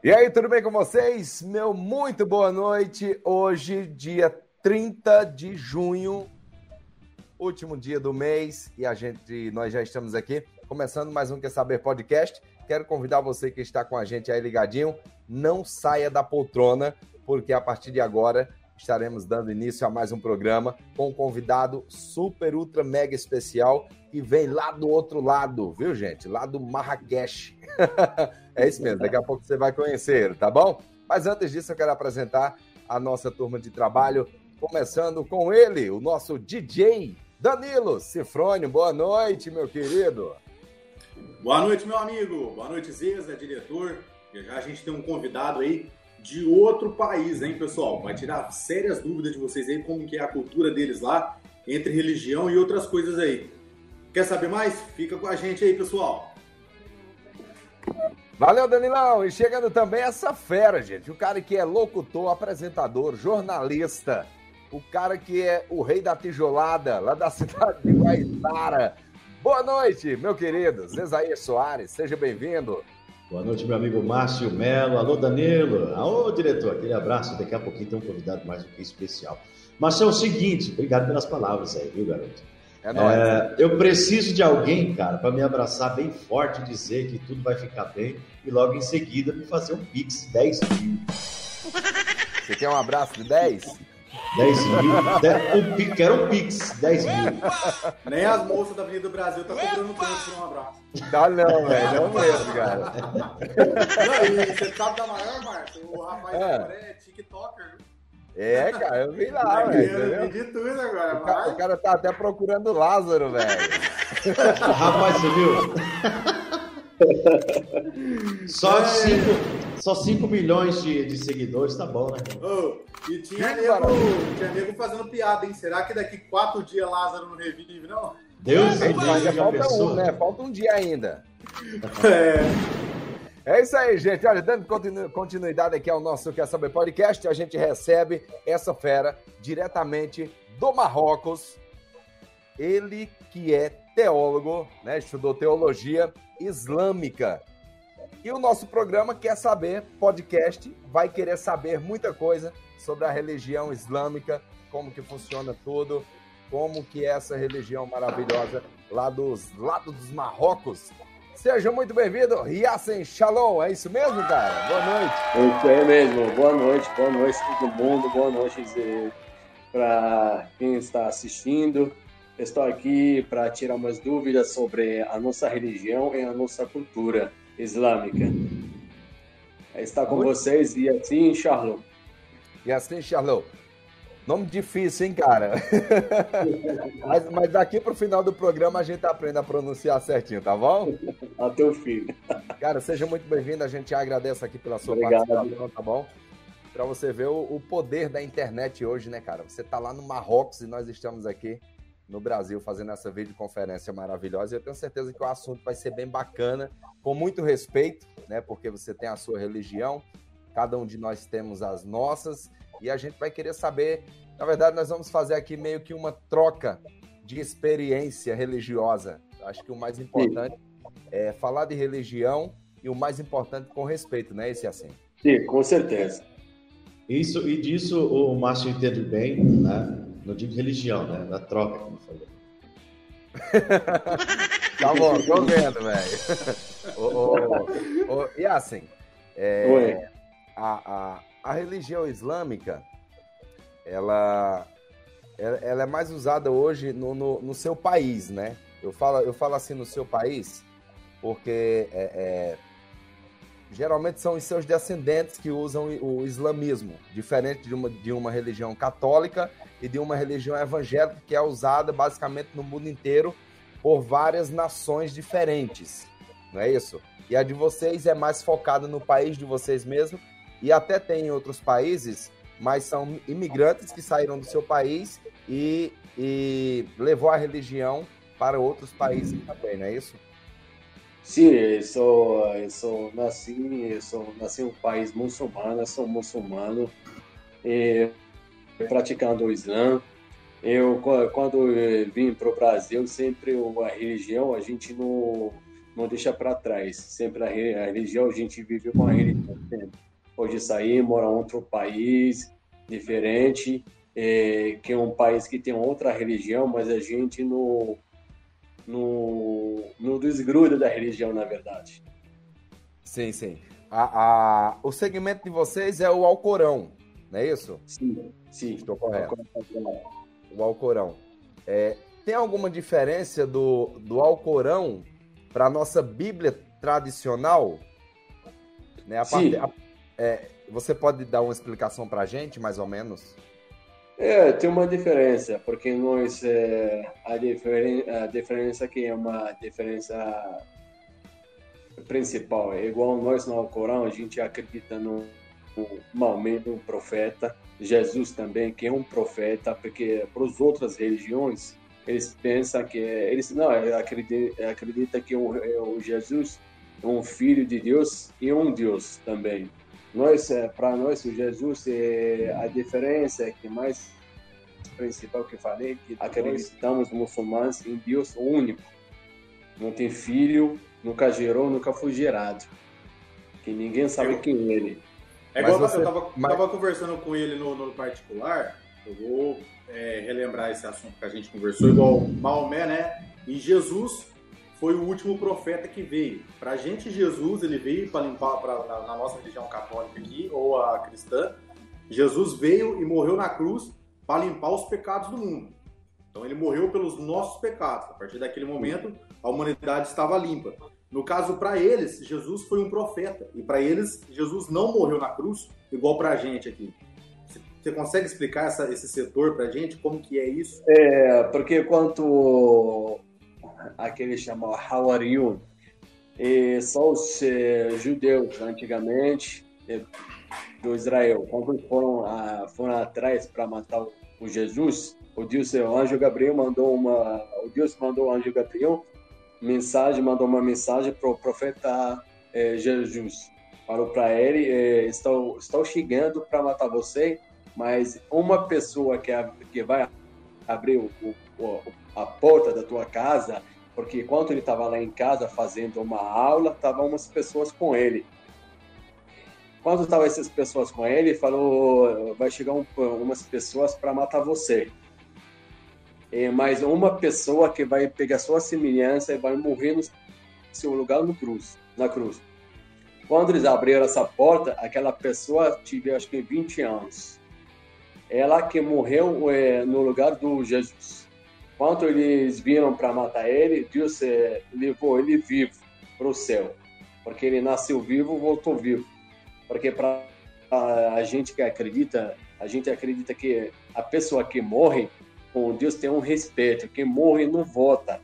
E aí, tudo bem com vocês? Meu muito boa noite. Hoje, dia 30 de junho, último dia do mês, e a gente, nós já estamos aqui começando mais um Quer Saber podcast. Quero convidar você que está com a gente aí ligadinho, não saia da poltrona, porque a partir de agora estaremos dando início a mais um programa com um convidado super, ultra, mega especial que vem lá do outro lado, viu, gente? Lá do Marrakech. é isso mesmo, daqui a pouco você vai conhecer, tá bom? Mas antes disso, eu quero apresentar a nossa turma de trabalho, começando com ele, o nosso DJ Danilo Cifrônio. Boa noite, meu querido. Boa noite, meu amigo. Boa noite, Zeza, diretor. Já já a gente tem um convidado aí de outro país, hein, pessoal? Vai tirar sérias dúvidas de vocês aí, como que é a cultura deles lá, entre religião e outras coisas aí. Quer saber mais? Fica com a gente aí, pessoal. Valeu, Danilão! E chegando também essa fera, gente. O cara que é locutor, apresentador, jornalista. O cara que é o rei da tijolada, lá da cidade de Guaitara. Boa noite, meu querido. Zezair Soares, seja bem-vindo. Boa noite, meu amigo Márcio Melo. Alô, Danilo. Alô, diretor. Aquele abraço. Daqui a pouquinho tem um convidado mais do que especial. Mas é o seguinte, obrigado pelas palavras aí, viu, garoto? É nóis. É, eu preciso de alguém, cara, para me abraçar bem forte, dizer que tudo vai ficar bem e logo em seguida me fazer um Pix 10 mil. Você quer um abraço de 10? 10 mil. De, um, quero um Pix, 10 mil. Nem as moças da Avenida do Brasil estão tá cobrando tanto por um abraço. Dá não, velho. Não mesmo, cara. Não, e você sabe da maior, Marcos? O rapaz é. agora é TikToker, viu? É, cara, eu vi lá, velho. Eu vi tudo agora, o cara, o cara tá até procurando Lázaro, velho. Rapaz, você viu? Só 5 é. só cinco milhões de, de seguidores, tá bom, né? Oh, e tinha nego, tinha nego fazendo piada, hein? Será que daqui quatro dias Lázaro não revive, não? Deus é, mas falta um, né? Falta um dia ainda. É. É isso aí, gente. Olha, dando continuidade aqui ao nosso Quer Saber Podcast, a gente recebe essa fera diretamente do Marrocos. Ele que é teólogo, né? Estudou teologia islâmica. E o nosso programa quer saber, podcast, vai querer saber muita coisa sobre a religião islâmica, como que funciona tudo, como que é essa religião maravilhosa lá dos lados dos Marrocos. Seja muito bem-vindo, Yassen Shalom, é isso mesmo, cara? Boa noite. Isso é mesmo, boa noite, boa noite todo mundo, boa noite para quem está assistindo. Estou aqui para tirar umas dúvidas sobre a nossa religião e a nossa cultura islâmica. Está com Muito... vocês Charlot. E assim, Charlot. Nome difícil, hein, cara? mas, mas daqui para o final do programa a gente aprende a pronunciar certinho, tá bom? Até o fim. Cara, seja muito bem-vindo. A gente agradece aqui pela sua Obrigado. participação, tá bom? Para você ver o, o, poder da internet hoje, né, cara? Você tá lá no Marrocos e nós estamos aqui no Brasil fazendo essa videoconferência maravilhosa. E eu tenho certeza que o assunto vai ser bem bacana, com muito respeito, né? Porque você tem a sua religião, cada um de nós temos as nossas, e a gente vai querer saber. Na verdade, nós vamos fazer aqui meio que uma troca de experiência religiosa. Acho que o mais importante Sim. é falar de religião e o mais importante com respeito, né? Esse assim. Sim, com certeza. Isso e disso o Márcio entende bem, né? Não digo religião, né? Da troca, como falei. tá bom, tô vendo, velho. e assim, é, a, a, a religião islâmica, ela, ela é mais usada hoje no, no, no, seu país, né? Eu falo, eu falo assim no seu país, porque é, é, geralmente são os seus descendentes que usam o islamismo, diferente de uma, de uma religião católica e de uma religião evangélica que é usada basicamente no mundo inteiro por várias nações diferentes, não é isso? E a de vocês é mais focada no país de vocês mesmo e até tem em outros países, mas são imigrantes que saíram do seu país e, e levou a religião para outros países também, não é isso? Sim, eu sou, eu sou nasci, eu sou nasci em um país muçulmano, sou muçulmano. E praticando o Islã. Eu, quando vim para o Brasil, sempre a religião, a gente não, não deixa para trás. Sempre a, religião, a gente vive com a religião. Sempre. Pode sair, morar em outro país diferente, é, que é um país que tem outra religião, mas a gente não, não, não desgruda da religião, na verdade. Sim, sim. A, a, o segmento de vocês é o Alcorão, não é isso? Sim, sim. Estou correto. O Alcorão. É, tem alguma diferença do, do Alcorão para a nossa Bíblia tradicional? Né? A. Parte, a, é, você pode dar uma explicação para a gente, mais ou menos? É, tem uma diferença, porque nós, é, a, diferen, a diferença que é uma diferença principal. É igual nós no Alcorão, a gente acredita no, no Maomé, um profeta, Jesus também, que é um profeta, porque para as outras religiões, eles pensam que, eles não, acreditam acredita que o, é o Jesus é um filho de Deus e um Deus também. Nós, é, para nós, o Jesus, é, a diferença é que mais principal que falei, que acreditamos muçulmanos em Deus único. Não tem filho, nunca gerou, nunca foi gerado. Que ninguém sabe é, quem é ele. É igual você... eu tava, Mas... tava, conversando com ele no, no particular, eu vou é, relembrar esse assunto que a gente conversou, igual Maomé, né? E Jesus foi o último profeta que veio. Pra gente, Jesus, ele veio para limpar, pra, na, na nossa religião católica aqui, ou a cristã, Jesus veio e morreu na cruz para limpar os pecados do mundo. Então ele morreu pelos nossos pecados. A partir daquele momento, a humanidade estava limpa. No caso, para eles, Jesus foi um profeta. E para eles, Jesus não morreu na cruz, igual para a gente aqui. Você consegue explicar essa, esse setor para a gente? Como que é isso? É, porque quanto aquele chamado Hawariun, e só os eh, judeus antigamente eh, do Israel, quando foram, a, foram atrás para matar o Jesus, o Deus, o anjo Gabriel mandou uma, o Deus mandou o anjo Gabriel mensagem, mandou uma mensagem para o profeta é, Jesus. Falou para ele: é, estou, estou chegando para matar você, mas uma pessoa que, que vai abrir o, a porta da tua casa, porque enquanto ele estava lá em casa fazendo uma aula, estavam umas pessoas com ele. Quando estavam essas pessoas com ele, ele falou: vai chegar um, umas pessoas para matar você é mais uma pessoa que vai pegar sua semelhança e vai morrer no seu lugar no cruz, na cruz. Quando eles abriram essa porta, aquela pessoa tinha acho que 20 anos. Ela que morreu é, no lugar do Jesus. Quando eles viram para matar ele, Deus levou ele vivo para o céu, porque ele nasceu vivo, voltou vivo. Porque para a, gente que acredita, a gente acredita que a pessoa que morre com Deus tem um respeito. Quem morre não vota.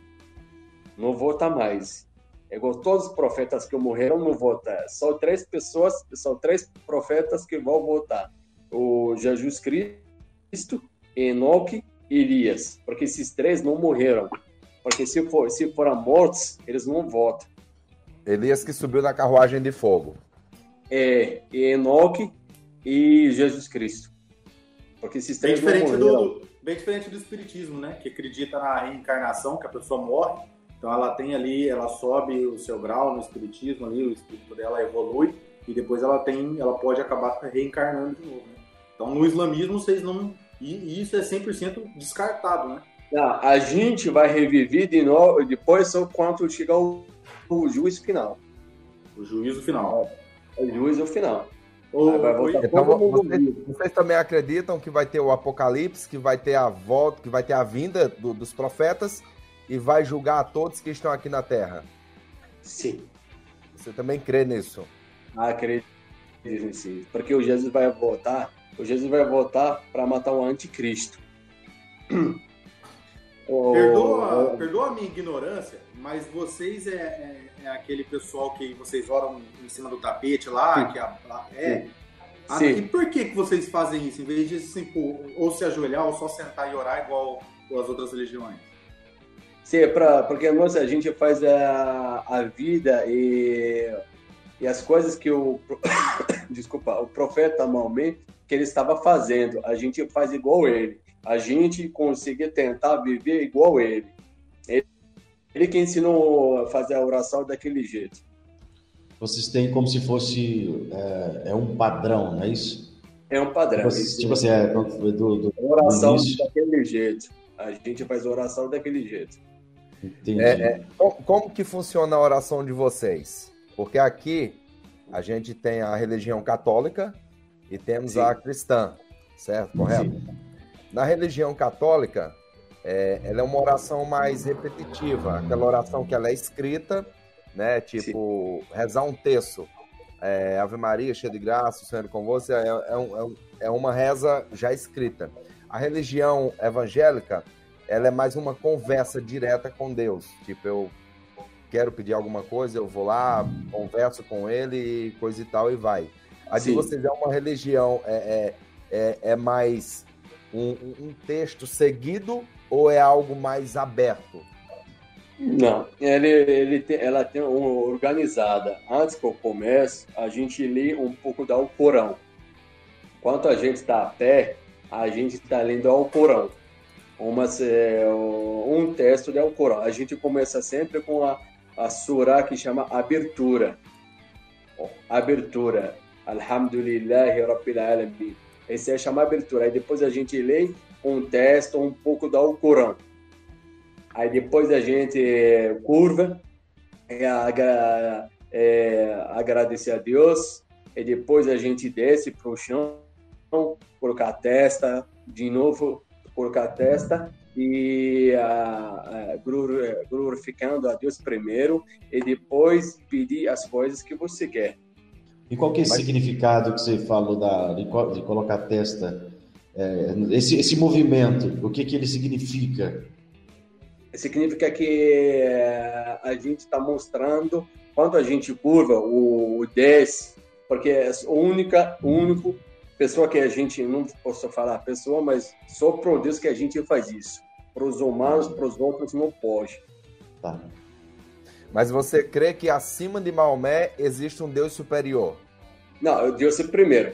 Não vota mais. É igual todos os profetas que morreram não votam. Só três pessoas, são três profetas que vão votar. O Jesus Cristo, Enoque Elias. Porque esses três não morreram. Porque se, for, se foram mortos, eles não votam. Elias que subiu na carruagem de fogo. É, Enoque e Jesus Cristo. Porque esses três Bem diferente do, bem diferente do espiritismo, né? Que acredita na reencarnação, que a pessoa morre. Então ela tem ali, ela sobe o seu grau no espiritismo ali, o espírito dela evolui e depois ela tem, ela pode acabar reencarnando de novo. Né? Então no islamismo vocês não e isso é 100% descartado, né? Não, a gente vai reviver de novo depois só quando chegar o, o juízo final. O juízo final. É, o juízo final. Então, vocês, vocês, também acreditam que vai ter o apocalipse, que vai ter a volta, que vai ter a vinda do, dos profetas e vai julgar a todos que estão aqui na Terra? Sim. Você também crê nisso? Ah, acredito sim. Porque o Jesus vai voltar, o Jesus vai voltar para matar o anticristo. Perdoa, perdoa a minha ignorância, mas vocês é, é, é, aquele pessoal que vocês oram em cima do tapete lá, que a, é. Ah, Sim. E por que, que vocês fazem isso? Em vez de assim, ou se ajoelhar ou só sentar e orar igual as outras religiões? Sim, é pra, porque nós, a gente faz a, a vida e, e as coisas que o desculpa, o profeta Maomé que ele estava fazendo, a gente faz igual ele. A gente consegue tentar viver igual ele. Ele ele que ensinou a fazer a oração daquele jeito. Vocês têm como se fosse é, é um padrão, não é isso? É um padrão. Tipo, tipo assim, é do, do, oração do daquele jeito. A gente faz oração daquele jeito. Entendi. É, é, como que funciona a oração de vocês? Porque aqui a gente tem a religião católica e temos Sim. a cristã, certo? Correto? Sim. Na religião católica, é, ela é uma oração mais repetitiva, aquela oração que ela é escrita, né? Tipo, Sim. rezar um texto. É, Ave Maria, cheia de graça, o Senhor é com você, é, é, um, é, uma reza já escrita. A religião evangélica, ela é mais uma conversa direta com Deus. Tipo, eu quero pedir alguma coisa, eu vou lá, converso com ele, coisa e tal, e vai. A de vocês é uma religião, é, é, é, é mais um, um, texto seguido ou é algo mais aberto? Não, ele, ele tem, ela tem uma organizada. Antes que eu comece, a gente lê um pouco do Alcorão. Enquanto a gente está a pé, a gente está lendo o Alcorão. Uma, é, um texto do Alcorão. A gente começa sempre com a, a surah que chama Abertura. Abertura. Alhamdulillahi Rabbil Alamin. Esse é chama Abertura. Aí depois a gente lê um texto um pouco do Alcorão. Aí depois a gente é, curva, é, é, agradecer a Deus, e depois a gente desce para o chão, colocar a testa, de novo colocar a testa e uh, uh, glorificando a Deus primeiro e depois pedir as coisas que você quer. E qual que é o significado que você falou da, de, de colocar a testa? É, esse, esse movimento, o que, que ele significa? Significa que é, a gente está mostrando quando a gente curva o, o 10, porque é a única, único pessoa que a gente, não posso falar pessoa, mas só para Deus que a gente faz isso. Para os humanos, para os outros, não pode. Tá. Mas você crê que acima de Maomé existe um Deus superior? Não, Deus é primeiro.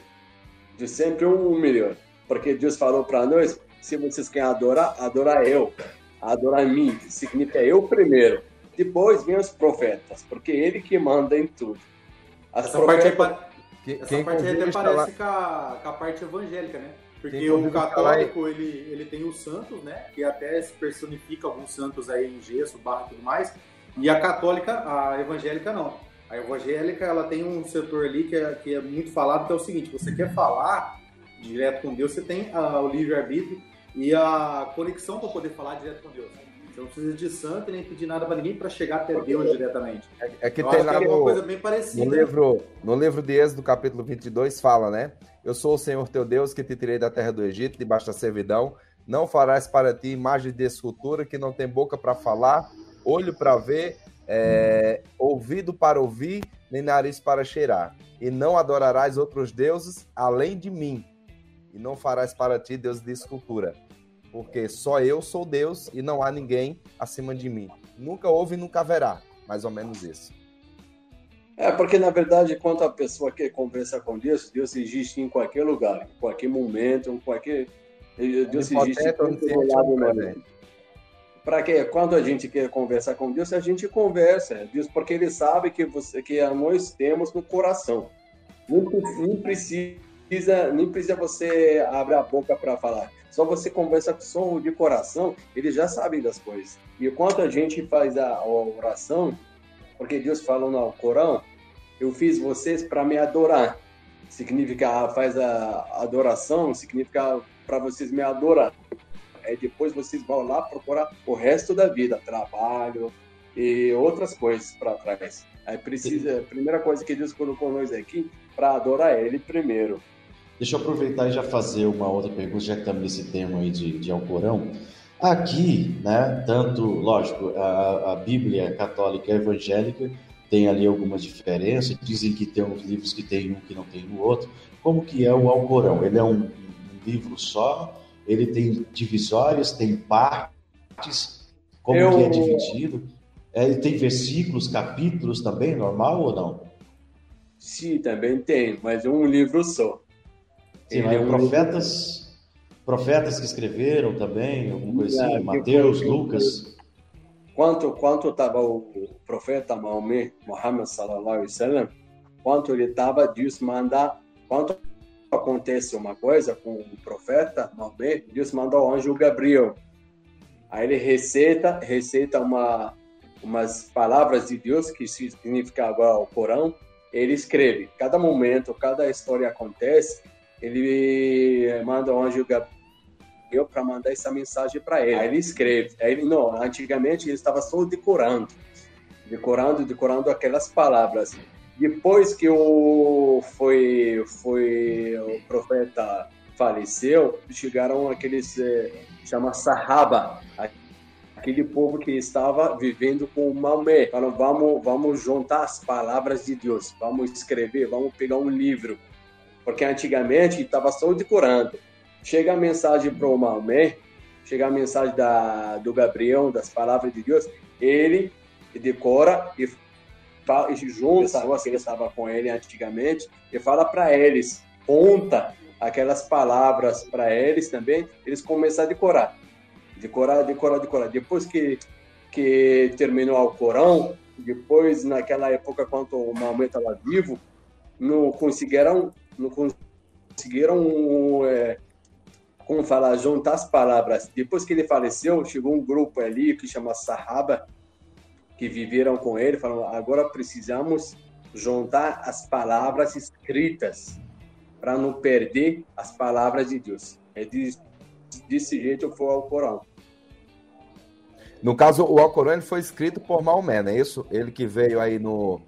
Deus sempre é um melhor. Porque Deus falou para nós, se vocês querem adorar, adorar eu. Adorar mim, significa eu primeiro. Depois vem os profetas, porque ele que manda em tudo. As Essa profetas... parte, é, Essa Quem parte até parece com, a, com a parte evangélica, né? Porque o católico, ele, ele tem os santos, né? Que até se personifica alguns santos aí em gesso, barro e tudo mais. E a católica, a evangélica, não. A evangélica, ela tem um setor ali que é, que é muito falado, que é o seguinte, você quer falar direto com Deus, você tem a, o livre-arbítrio e a conexão para poder falar direto com Deus. Você não precisa de santo nem pedir nada para ninguém para chegar até Deus diretamente. É, é que Eu tem lá que é uma coisa bem parecida. No livro, no livro de Êxodo, capítulo 22, fala, né? Eu sou o Senhor teu Deus que te tirei da terra do Egito, debaixo da servidão. Não farás para ti imagem de escultura que não tem boca para falar, olho para ver, é, ouvido para ouvir, nem nariz para cheirar. E não adorarás outros deuses além de mim. E não farás para ti Deus de escultura. Porque só eu sou Deus e não há ninguém acima de mim. Nunca houve e nunca haverá. Mais ou menos isso. É, porque na verdade, quando a pessoa quer conversar com Deus, Deus existe em qualquer lugar, em qualquer momento, em qualquer. Deus existe em qualquer né? Para que quando a gente quer conversar com Deus, a gente conversa, Deus, porque Ele sabe que você, que nós temos no coração. Não, precisa, nem precisa você abrir a boca para falar. Só você conversa com som de coração, eles já sabem das coisas. E enquanto a gente faz a, oração, porque Deus falou no Corão, eu fiz vocês para me adorar. Significa faz a adoração, significa para vocês me adorar. Aí depois vocês vão lá procurar o resto da vida, trabalho e outras coisas para trás. Aí precisa, a primeira coisa que Deus colocou nós aqui para adorar Ele primeiro. Deixa eu aproveitar e já fazer uma outra pergunta, já que estamos nesse tema aí de, de Alcorão. Aqui, né, tanto, lógico, a, a Bíblia católica e evangélica tem ali algumas diferenças, dizem que tem uns livros que tem um que não tem no outro. Como que é o Alcorão? Ele é um, um livro só? Ele tem divisórias, tem partes, como Eu... que é dividido? É, ele tem versículos, capítulos também, normal ou não? Sim, também tem, mas é um livro só. Sim, mas é um profetas, livro... profetas que escreveram também, alguma coisa assim, Mateus, Lucas. quanto quanto estava o profeta Maomé, Muhammad sallallahu alaihi wasallam, quanto ele estava, Deus manda, quanto acontece uma coisa com o profeta Maomé, Deus manda o anjo Gabriel. Aí ele receita, receita uma umas palavras de Deus que significava o Corão. Ele escreve. Cada momento, cada história acontece, ele manda o anjo Gabriel para mandar essa mensagem para ele. Aí ele escreve. Aí ele, não, antigamente ele estava só decorando, decorando, decorando aquelas palavras. Depois que o foi foi o profeta faleceu, chegaram aqueles eh, chama Sahaba, aquele povo que estava vivendo com Maomé. Falaram, vamos, vamos juntar as palavras de Deus, vamos escrever, vamos pegar um livro. Porque antigamente estava só decorando. Chega a mensagem para o Maomé, chega a mensagem da, do Gabriel, das palavras de Deus, ele decora e fala, junta ele estava com ele antigamente e fala para eles, conta aquelas palavras para eles também, eles começam a decorar. Decorar, decorar, decorar. Depois que, que terminou o Corão, depois, naquela época, quando o Maomé estava vivo, não conseguiram, não conseguiram é, como falar, juntar as palavras. Depois que ele faleceu, chegou um grupo ali que chama Sahaba, que viveram com ele, falaram, agora precisamos juntar as palavras escritas para não perder as palavras de Deus. É desse, desse jeito foi o Corão. No caso, o Alcorão ele foi escrito por Maomé, não é isso? Ele que veio aí no.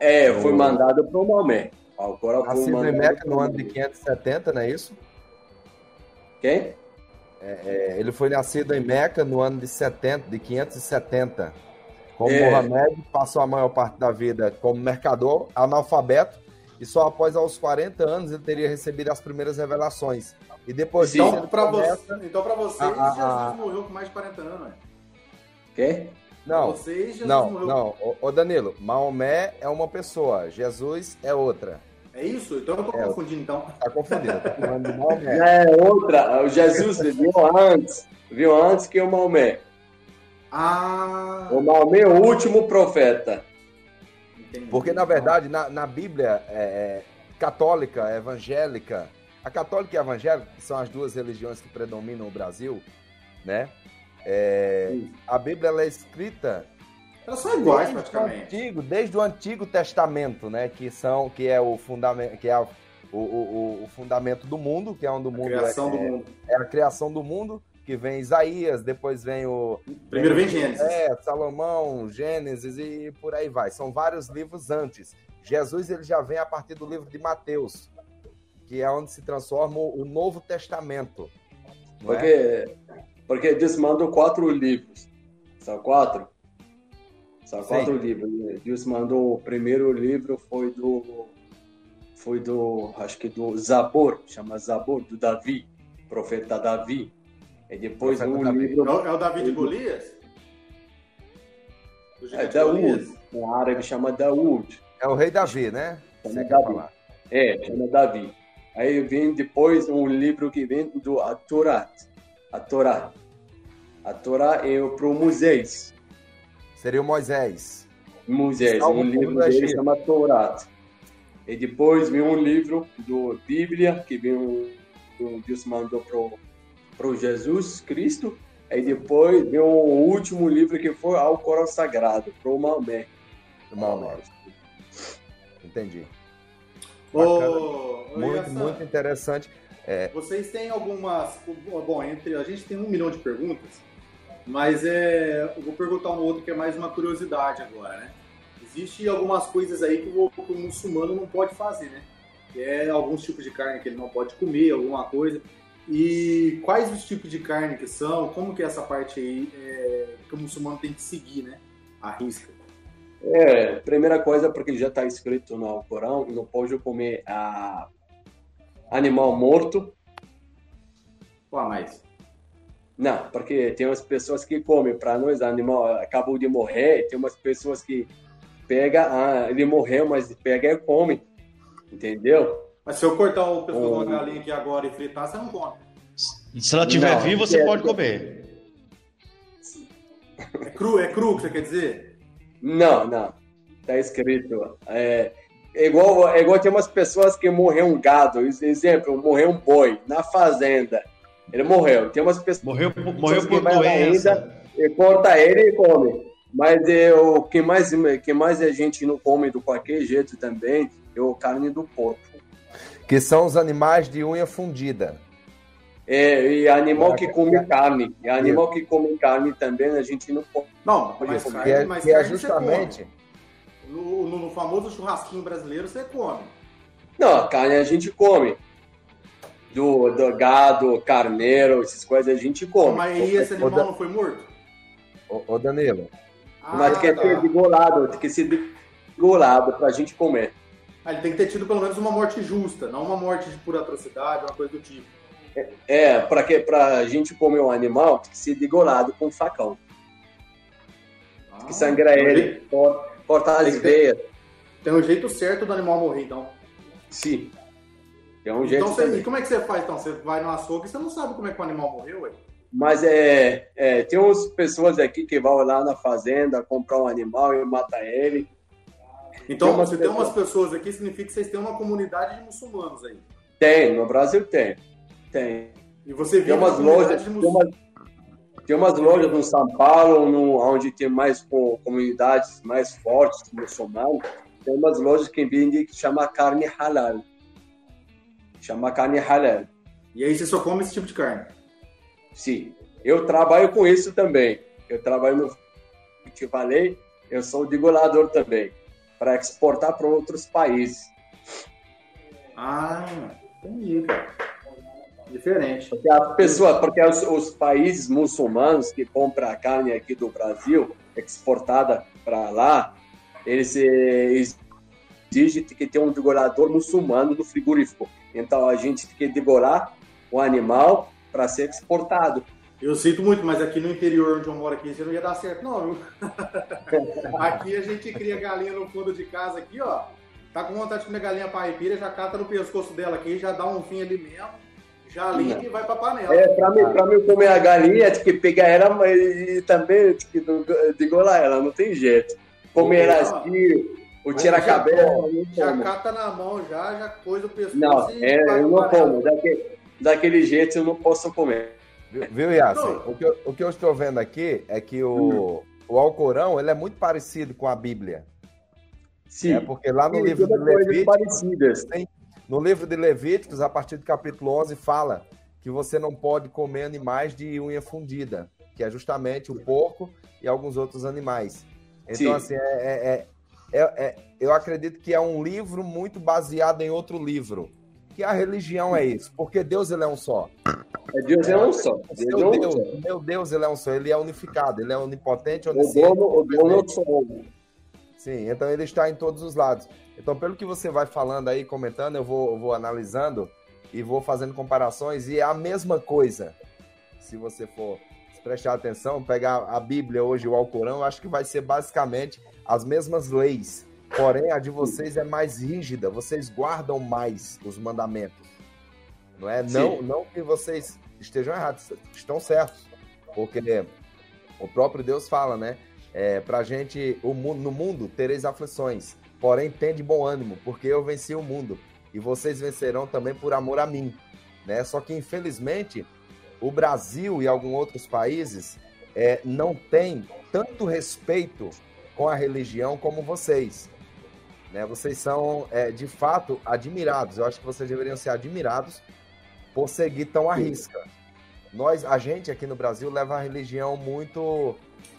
É, no... foi mandado por Maomé. O Alcorão foi Nascido em Meca no ano de 570, não é isso? Quem? É, é, ele foi nascido em Meca no ano de 70, de 570. Como é. Mohamed passou a maior parte da vida como mercador, analfabeto, e só após aos 40 anos ele teria recebido as primeiras revelações. E depois então. Para você, então, para vocês, a, a, Jesus morreu com mais de 40 anos, né? Quê? Não, não, não. Ô, Danilo, Maomé é uma pessoa, Jesus é outra. É isso? Então eu tô é, confundindo, então. Tá confundindo, tô falando de Maomé. É outra. O Jesus viu antes, viu antes que o Maomé. Ah. O Maomé é o último profeta. Entendi. Porque, na verdade, na, na Bíblia é, é, católica, evangélica, a católica e a evangélica, que são as duas religiões que predominam no Brasil, né? É, a Bíblia é escrita. Elas são iguais praticamente. Antigo, desde o Antigo Testamento, né? Que são, que é o fundamento, que é o, o, o, fundamento do mundo, que é onde o mundo, a criação é, do mundo. é a criação do mundo, que vem Isaías, depois vem o primeiro vem, Gênesis, é, Salomão, Gênesis e por aí vai. São vários livros antes. Jesus ele já vem a partir do livro de Mateus, que é onde se transforma o Novo Testamento. Porque é? Porque Deus mandou quatro livros. São quatro? São quatro Sim. livros. Deus mandou o primeiro livro foi do foi do acho que do Zabor, chama Zabor do Davi, profeta Davi. E depois profeta um livro é o Davi de Golias? É Daúd. No árabe chama Daúd. É o rei Davi, né? Chama Davi. É, chama Davi. Aí vem depois um livro que vem do Atorat a Torá. A Torá é para o Moisés. Seria o Moisés. Moisés, um livro dele chama Torá. E depois vem um livro do Bíblia, que vem um, um Deus mandou para o Jesus Cristo. E depois vem o último livro que foi ao Corão Sagrado, para o Maomé. Maomé. Entendi. Oh, muito, muito interessante. É... Vocês têm algumas. Bom, entre a gente tem um milhão de perguntas, mas é, eu vou perguntar um outro que é mais uma curiosidade agora, né? Existem algumas coisas aí que o, que o muçulmano não pode fazer, né? Que é alguns tipos de carne que ele não pode comer, alguma coisa. E quais os tipos de carne que são? Como que é essa parte aí é, que o muçulmano tem que seguir, né? A risca. É, primeira coisa, porque já está escrito no Corão, não pode comer a animal morto. Qual mais? Não, porque tem umas pessoas que comem, para nós, animal acabou de morrer, tem umas pessoas que pega, ah, ele morreu, mas pega e come, entendeu? Mas se eu cortar o pescoço de uma galinha aqui agora e fritar, você não come. Se ela estiver viva, você é pode comer. É cru, é cru que você quer dizer? Não, não. Tá escrito. É, é igual, é igual tem umas pessoas que morreu um gado. Exemplo, morreu um boi na fazenda. Ele morreu. Tem umas pessoas. Morreu, morreu por doença. e corta ele e come. Mas é, o que mais, que mais a gente não come do qualquer jeito também é o carne do porco. Que são os animais de unha fundida. É, e animal que come carne. E animal que come carne também a gente não pode. Não, mas, carne, que é, mas que é justamente. No, no, no, famoso churrasquinho brasileiro você come. Não, carne a gente come. Do, do gado, carneiro, essas coisas a gente come. Mas aí esse animal da... não foi morto? Ô, ô Danilo. Ah, mas tem que tá. ser degolado, tem que ser degolado pra gente comer. Ah, ele tem que ter tido pelo menos uma morte justa, não uma morte de pura atrocidade, uma coisa do tipo. É, é para que pra gente comer um animal, tem que ser degolado com facão. Ah, tem que sangrar ele, cortar as veias. Tem um jeito certo do animal morrer, então. Sim. Tem um jeito então, você, e como é que você faz, então? Você vai no açougue e você não sabe como é que o animal morreu, ué? Mas é, é, tem umas pessoas aqui que vão lá na fazenda comprar um animal e matar ele. Então, tem se tem umas pessoas aqui, significa que vocês têm uma comunidade de muçulmanos aí. Tem, no Brasil tem. Tem. E você tem umas lojas, tem, umas, tem umas lojas no São Paulo, no, onde tem mais comunidades mais fortes muçulmanas. Tem umas lojas que vendem que chama carne halal. Chama carne halal. E aí você só come esse tipo de carne? Sim. Eu trabalho com isso também. Eu trabalho no que te falei, eu sou degolador também, para exportar para outros países. Ah, entendi, Diferente. Porque a pessoa, porque os, os, países muçulmanos que compram a carne aqui do Brasil, exportada para lá, eles exigem que tenha um degolador muçulmano no frigorífico. Então a gente tem que degolar o animal para ser exportado. Eu sinto muito, mas aqui no interior onde eu moro aqui, você não ia dar certo, não, viu? aqui a gente cria galinha no fundo de casa aqui, ó. Tá com vontade de comer galinha paipira, já cata no pescoço dela aqui, já dá um fim ali mesmo, já limpa e vai pra panela. É, pra mim, pra mim comer a galinha, tem que pegar ela e também tem que degolar ela, não tem jeito. Comer ela assim, ou tirar a cabelo. Já, já cata na mão, já, já coisa o pescoço. Não, é, eu não como. Daqui, daquele jeito eu não posso comer. Viu, Yassi? O que, eu, o que eu estou vendo aqui é que o, hum. o Alcorão ele é muito parecido com a Bíblia. Sim. É porque lá no Sim, livro de Levíticos, tem, no livro de Levíticos, a partir do capítulo 11, fala que você não pode comer animais de unha fundida, que é justamente o porco e alguns outros animais. Então, Sim. assim, é, é, é, é, eu acredito que é um livro muito baseado em outro livro que a religião é isso, porque Deus ele é um só. É Deus é um só. Deus é um Deus, só. meu Deus ele é um só, ele é unificado, ele é onipotente, onisciente. O dono, o só. Sim, então ele está em todos os lados. Então, pelo que você vai falando aí, comentando, eu vou, eu vou analisando e vou fazendo comparações, e é a mesma coisa. Se você for prestar atenção, pegar a Bíblia hoje, o Alcorão, eu acho que vai ser basicamente as mesmas leis Porém, a de vocês é mais rígida, vocês guardam mais os mandamentos. Não é? Não, não que vocês estejam errados, estão certos. Porque o próprio Deus fala, né? É, pra gente, o mundo, no mundo tereis aflições, porém tende bom ânimo, porque eu venci o mundo e vocês vencerão também por amor a mim. Né? Só que, infelizmente, o Brasil e alguns outros países é, não têm tanto respeito com a religião como vocês. Né? Vocês são, é, de fato, admirados. Eu acho que vocês deveriam ser admirados por seguir tão à risca. Nós, a gente aqui no Brasil leva a religião muito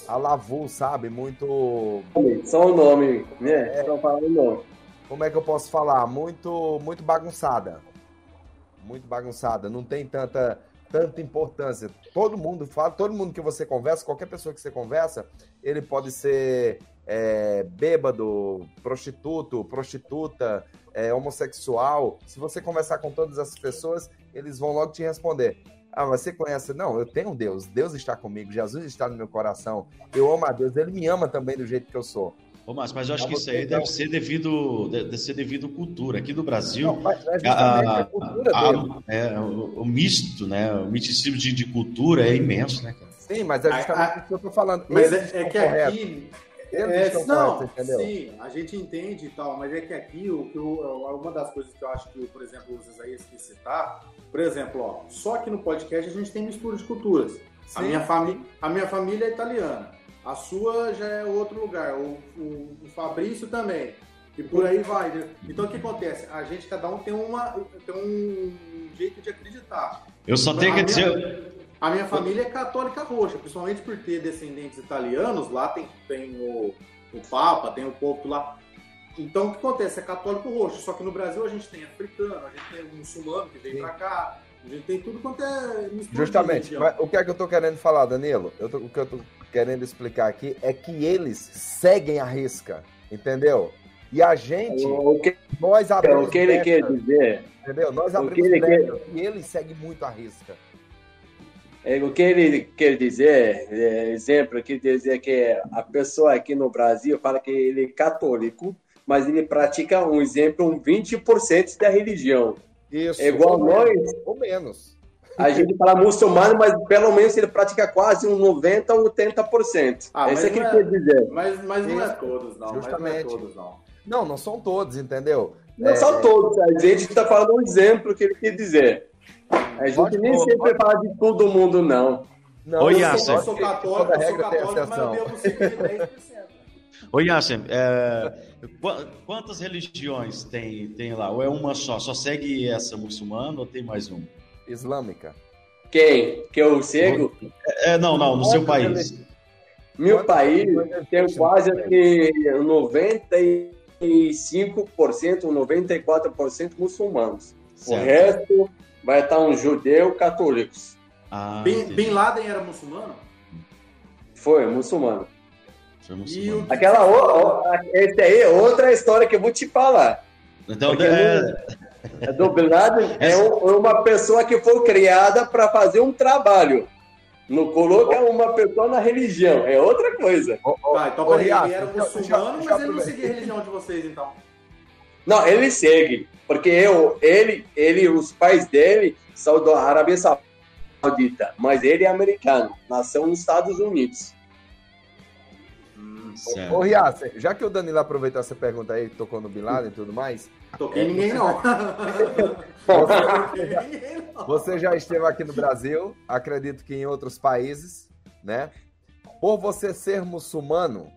a lavu, sabe? Muito. Só o nome, né? É, Só falar o nome. Como é que eu posso falar? Muito, muito bagunçada. Muito bagunçada. Não tem tanta, tanta importância. Todo mundo fala, todo mundo que você conversa, qualquer pessoa que você conversa, ele pode ser é, bêbado, prostituto, prostituta, é, homossexual, se você conversar com todas essas pessoas, eles vão logo te responder. Ah, mas você conhece? Não, eu tenho Deus. Deus está comigo. Jesus está no meu coração. Eu amo a Deus. Ele me ama também do jeito que eu sou. Ô, Márcio, mas eu acho que isso aí deve ser devido deve ser devido cultura. Aqui no Brasil, não, é a, a, cultura a, é, o, o, misto, né? O misticismo de, de, cultura é imenso, né, cara? Sim, mas é justamente o que eu estou falando. Mas é, é que aqui. É, não, sim, a gente entende e tal, mas é que aqui o, o, uma das coisas que eu acho que, por exemplo, os Isaías quis citar, por exemplo, ó, só que no podcast a gente tem mistura de culturas. A minha, fami a minha família é italiana, a sua já é outro lugar, o, o, o Fabrício também. E por aí vai. Né? Então o que acontece? A gente, cada um tem, uma, tem um jeito de acreditar. Eu só tenho que minha, dizer. A minha família é católica roxa, principalmente por ter descendentes italianos. Lá tem, tem o, o Papa, tem o Povo lá. Então o que acontece? É católico roxo. Só que no Brasil a gente tem africano, a gente tem muçulmano que veio para cá. A gente tem tudo quanto é Justamente. Mas o que é que eu tô querendo falar, Danilo? Eu tô, o que eu tô querendo explicar aqui é que eles seguem a risca, entendeu? E a gente, o que, nós abrimos o que ele quer dizer, entendeu? Nós abrimos o que ele quer... e ele segue muito a risca. É, o que ele quer dizer, é, exemplo, quer dizer que a pessoa aqui no Brasil fala que ele é católico, mas ele pratica, um exemplo, um 20% da religião. Isso. É igual ou nós. Menos, ou menos. A gente fala muçulmano, mas pelo menos ele pratica quase um 90% ou 80%. Ah, Esse é que ele é, quer dizer. Mas, mas não é todos, não. Justamente. Mas não é todos, não. Não, não são todos, entendeu? Não é... são todos. A gente está falando um exemplo que ele quer dizer. A gente pode, nem pode, sempre pode. fala de todo mundo, não. Não, Oi, eu, sou, eu sou católico, eu sou católico mas eu devo seguir 10%. Oi, Yassem, é, quantas religiões tem, tem lá? Ou é uma só? Só segue essa muçulmana ou tem mais uma? Islâmica. Quem? Que eu sigo? É, não, não, no seu país. Meu país tem quase que 90 95%, 94% muçulmanos. Certo. O resto vai estar um judeu católicos. Ah, Bin, Bin Laden era muçulmano? Foi, muçulmano. Foi muçulmano. O... Aquela o, esse aí é outra história que eu vou te falar. Então, é... é... Do Bin Laden é, é uma pessoa que foi criada para fazer um trabalho. Não coloca uma pessoa na religião, é outra coisa. tá, então ele era muçulmano, mas ele não seguia a religião de vocês, então. Não, ele segue, porque eu, ele, ele, os pais dele são da Arábia Saudita, mas ele é americano, nasceu nos Estados Unidos. Ô, ô Riace, já que o Danilo aproveitou essa pergunta aí, tocou no Bin Laden e tudo mais. Toquei ninguém não. Você, você já esteve aqui no Brasil, acredito que em outros países, né? Por você ser muçulmano,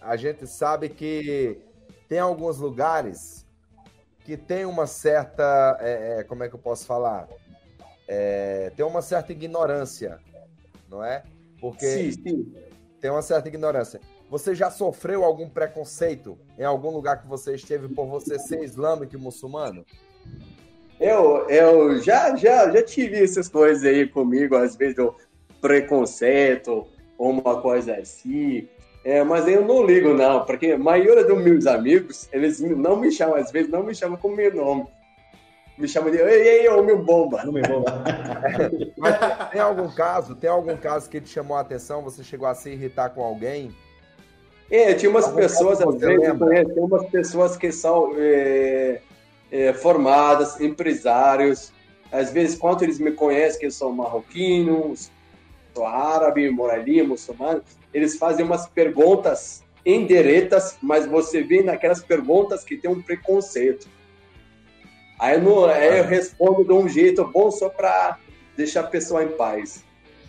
a gente sabe que tem alguns lugares que tem uma certa. É, é, como é que eu posso falar? É, tem uma certa ignorância, não é? Porque sim, sim tem uma certa ignorância. Você já sofreu algum preconceito em algum lugar que você esteve por você ser islâmico e muçulmano? Eu, eu já, já, já tive essas coisas aí comigo, às vezes do preconceito ou uma coisa assim. É, mas eu não ligo, não, porque a maioria dos meus amigos, eles não me chamam, às vezes não me chamam com meu nome me chama de ei, ei, homem bomba. Homem bomba. Mas tem algum caso, tem algum caso que te chamou a atenção, você chegou a se irritar com alguém? É, tinha umas algum pessoas, às vezes, tem umas pessoas que são é, é, formadas, empresários, às vezes, quando eles me conhecem, que eu sou marroquino, sou árabe, moro ali, muçulmano, eles fazem umas perguntas indiretas, mas você vê naquelas perguntas que tem um preconceito. Aí, no, aí eu respondo de um jeito bom só para deixar a pessoa em paz.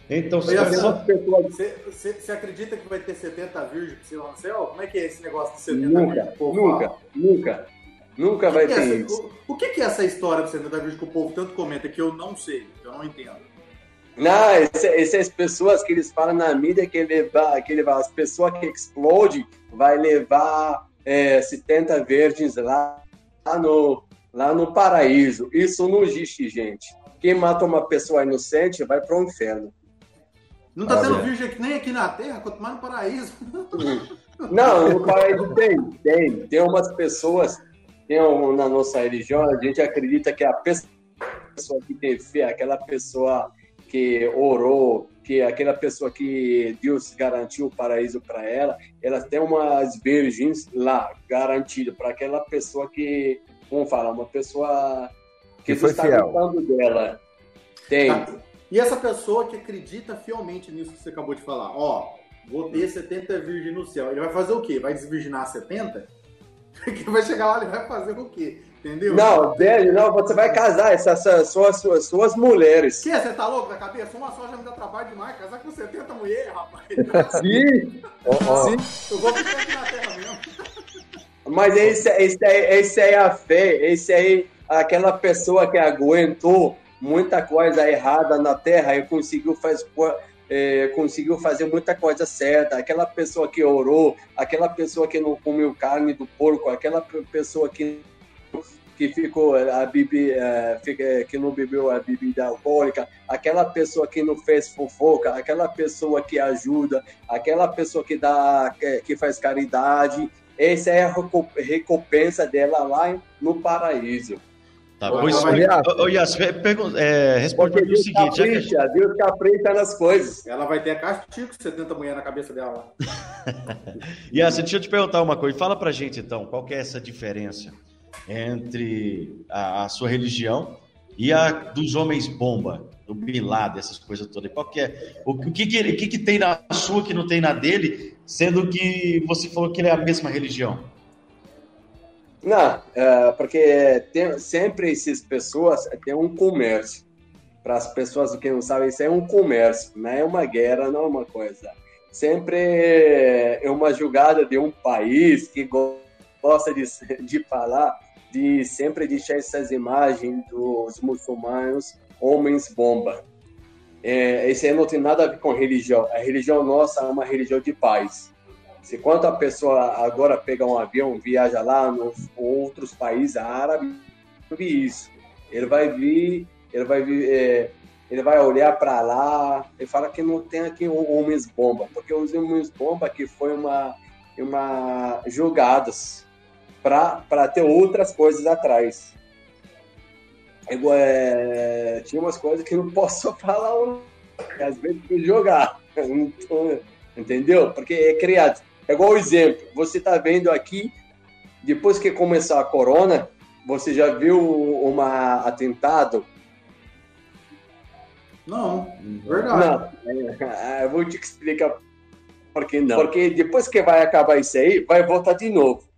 Então, se você, você, você, acredita que vai ter 70 virgens lá no céu? Como é que é esse negócio de 70 nunca, virgens? Nunca, nunca, nunca vai ter essa, isso. O, o que, é essa história de 70 virgens que o povo tanto comenta que eu não sei, que eu não entendo? Não, essas pessoas que eles falam na mídia que levar, que levar as pessoas que explodem vai levar é, 70 virgens lá, lá no, lá no paraíso. Isso não existe, gente. Quem mata uma pessoa inocente vai para o inferno. Não está tendo virgem aqui, nem aqui na Terra, quanto mais no paraíso. Não, no paraíso tem, tem. Tem umas pessoas, tem um, na nossa religião, a gente acredita que a pessoa que tem fé, aquela pessoa que orou, que aquela pessoa que Deus garantiu o paraíso para ela, ela tem umas virgens lá, garantidas para aquela pessoa que vamos falar, uma pessoa que, que foi está fiel. dela. Tem. Tá. E essa pessoa que acredita fielmente nisso que você acabou de falar, ó, vou ter 70 virgens no céu, ele vai fazer o quê? Vai desvirginar 70? Porque vai chegar lá e vai fazer o quê? Entendeu? Não, velho, não, você vai casar, essas são as suas, suas mulheres. Que? Você tá louco da cabeça? Uma só já me dá trabalho demais, casar com 70 mulheres, rapaz. Sim! oh, oh. Sim. Eu vou ficar aqui na terra mesmo. Mas esse, esse, esse aí é a fé, esse aí, aquela pessoa que aguentou muita coisa errada na terra e conseguiu fazer é, conseguiu fazer muita coisa certa, aquela pessoa que orou, aquela pessoa que não comeu carne do porco, aquela pessoa que que ficou a bebida, é, que não bebeu a bebida alcoólica, aquela pessoa que não fez fofoca, aquela pessoa que ajuda, aquela pessoa que dá, que faz caridade, essa é a recompensa dela lá no paraíso. Tá, pois, ô, Yas, é, responde o seguinte. Capricha, já que... Deus capricha nas coisas. Ela vai ter castigo 70 mulher na cabeça dela. Yas, deixa eu te perguntar uma coisa. Fala pra gente, então, qual que é essa diferença entre a, a sua religião e a dos homens bomba, do Bin Laden, essas coisas todas. Qual que é? O, o que, que, o que, que tem na sua que não tem na dele, sendo que você falou que ele é a mesma religião? Não, é, porque tem, sempre essas pessoas têm um comércio. Para as pessoas que não sabem, isso é um comércio, não é uma guerra, não é uma coisa. Sempre é uma jogada de um país que gosta de, de falar, de sempre deixar essas imagens dos muçulmanos homens bomba. É, isso aí não tem nada a ver com religião. A religião nossa é uma religião de paz. Se quando a pessoa agora pega um avião, viaja lá nos outros países árabes, vi isso. Ele vai vir, ele vai vir, é, ele vai olhar para lá e fala que não tem aqui homens bomba, porque os homens bomba que foi uma uma jogadas para ter outras coisas atrás. Igual, é, tinha umas coisas que não posso falar, às vezes jogar, entendeu? Porque é criado. É igual o exemplo, você está vendo aqui, depois que começou a corona, você já viu um atentado? Não, verdade. Não, é, eu vou te explicar por que não. Porque depois que vai acabar isso aí, vai voltar de novo.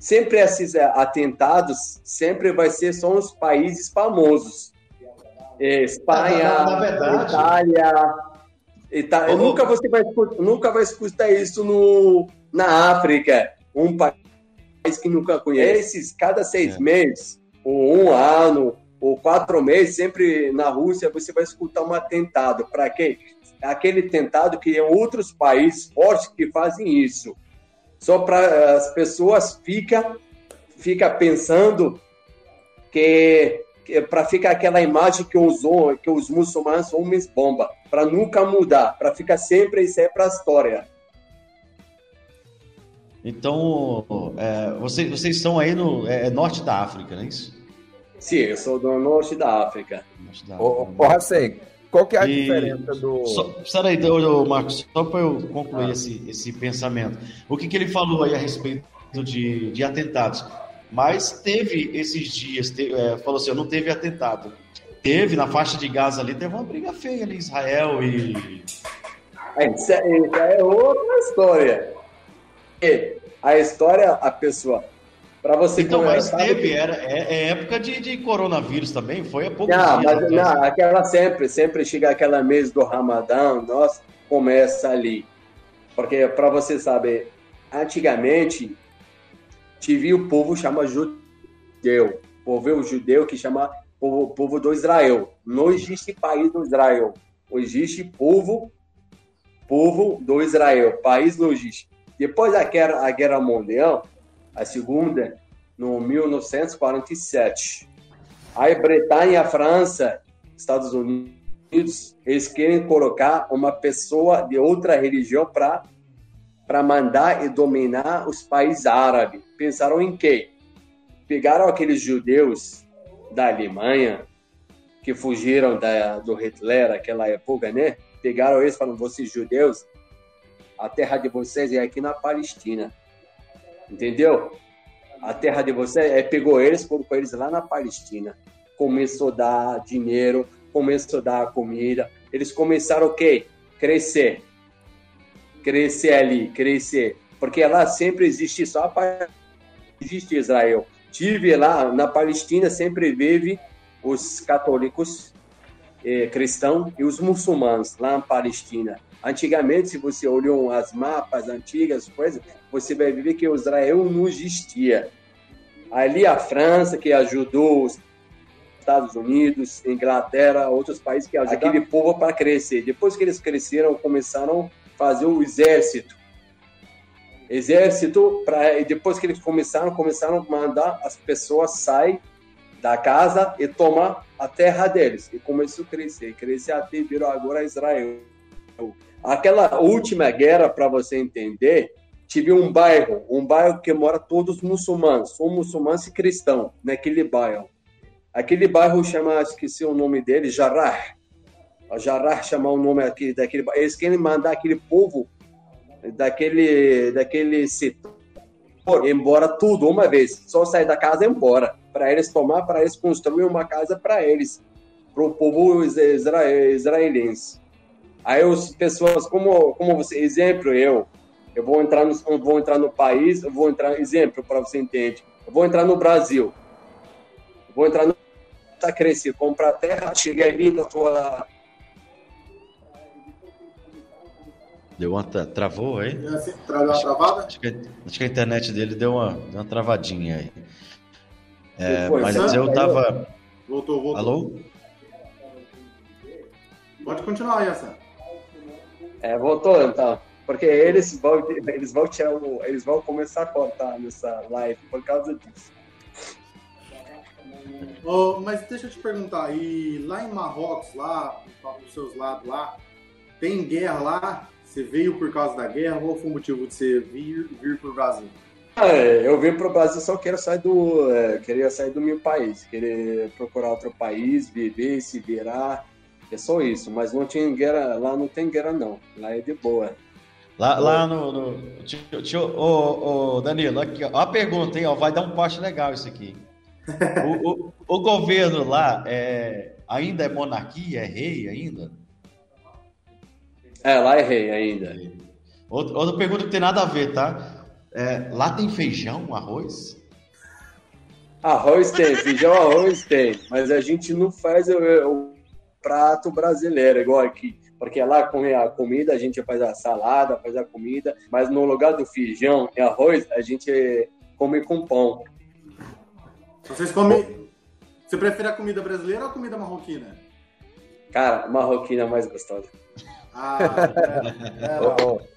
Sempre esses é, atentados, sempre vai ser só os países famosos. É, Espanha, na, na Itália, tá, nunca você vai nunca vai escutar isso no, na África, um país que nunca conhece. Cada seis é. meses, ou um ano, ou quatro meses, sempre na Rússia você vai escutar um atentado. Para quê? Aquele atentado que em outros países fortes que fazem isso. Só para as pessoas fica fica pensando que para ficar aquela imagem que os, que os muçulmanos são homens bomba, para nunca mudar, para ficar sempre isso é para a história. Então, é, vocês, vocês estão aí no é, é, norte da África, não é isso? Sim, eu sou do norte da África. Norte da África. Qual que é a e... diferença do... Só, aí, do, Marcos, só para eu concluir ah. esse, esse pensamento. O que, que ele falou aí a respeito de, de atentados? Mas teve esses dias, teve, é, falou assim, não teve atentado. Teve na faixa de Gaza ali, teve uma briga feia ali, Israel e. Isso é, isso é outra história. E a história, a pessoa. Para você Então, mas teve, que... era, é, é, época de, de coronavírus também, foi há pouco não, dias. Mas, não, aquela sempre, sempre chega aquela mês do Ramadã, nós começa ali. Porque, para você saber, antigamente tive o povo chama judeu. O povo judeu que chama povo, povo do Israel. Não existe país do Israel. Existe povo, povo do Israel. País não existe. Depois da guerra, a guerra mundial, a segunda, no 1947, a Bretanha, França, Estados Unidos, eles querem colocar uma pessoa de outra religião para para mandar e dominar os países árabes. Pensaram em quê? Pegaram aqueles judeus da Alemanha que fugiram da, do Hitler naquela época, né? Pegaram eles e falaram: vocês judeus, a terra de vocês é aqui na Palestina. Entendeu? A terra de vocês, é, pegou eles, colocou eles lá na Palestina. Começou a dar dinheiro, começou a dar comida. Eles começaram o quê? Crescer. Crescer ali, crescer. Porque lá sempre existe só a existe Israel. Tive lá na Palestina, sempre vive os católicos eh, cristãos e os muçulmanos lá na Palestina. Antigamente, se você olhou as mapas antigas, coisas, você vai ver que Israel não existia. Ali a França, que ajudou os Estados Unidos, Inglaterra, outros países que ajudaram aquele povo para crescer. Depois que eles cresceram, começaram a fazer o exército. Exército, pra, e depois que eles começaram, começaram a mandar as pessoas sair da casa e tomar a terra deles. E começou a crescer, crescer até virou agora Israel. Aquela última guerra, para você entender, tive um bairro, um bairro que mora todos muçulmanos, são muçulmanos e cristãos naquele bairro. Aquele bairro chama, esqueci o nome dele, Jarrah. Jarrah chamar o nome aqui, daquele Eles querem mandar aquele povo daquele, daquele setor embora tudo uma vez, só sair da casa e embora, para eles tomar, para eles construir uma casa para eles, para o povo israelense. Aí as pessoas, como, como você, exemplo, eu, eu vou entrar no, vou entrar no país, eu vou entrar, exemplo, para você entender, eu vou entrar no Brasil, eu vou entrar no tá crescer, comprar terra, cheguei ali na tua Deu uma travou aí? Assim, travou uma travada? Acho que, acho que, a internet dele deu uma, deu uma travadinha aí. É, mas eu tava. Voltou, voltou. Alô? Pode continuar aí, essa. É, voltou então. Porque eles vão, eles vão tirar o, eles vão começar a cortar nessa live por causa disso. Oh, mas deixa eu te perguntar, e lá em Marrocos, lá, dos seus lados lá, tem guerra lá? Você veio por causa da guerra? Qual foi o motivo de você vir, vir para o Brasil? É, eu vim para o Brasil só quero sair do, é, queria sair do meu país, querer procurar outro país, viver, se virar. É só isso, mas não tinha guerra, lá não tem guerra não, lá é de boa. Lá, lá no. no tio, tio, ô, ô, Danilo, aqui, ó, a pergunta, hein? Ó, vai dar um passo legal isso aqui. O, o, o, governo lá é, ainda é monarquia, é rei ainda? É, lá é rei ainda. Outra, outra pergunta que tem nada a ver, tá? É, lá tem feijão, arroz? Arroz tem, feijão, arroz tem, mas a gente não faz o, o prato brasileiro, igual aqui. Porque lá com a comida, a gente faz a salada, faz a comida, mas no lugar do feijão e arroz, a gente come com pão. Vocês comem. Você prefere a comida brasileira ou a comida marroquina? Cara, marroquina é mais gostosa. Ah,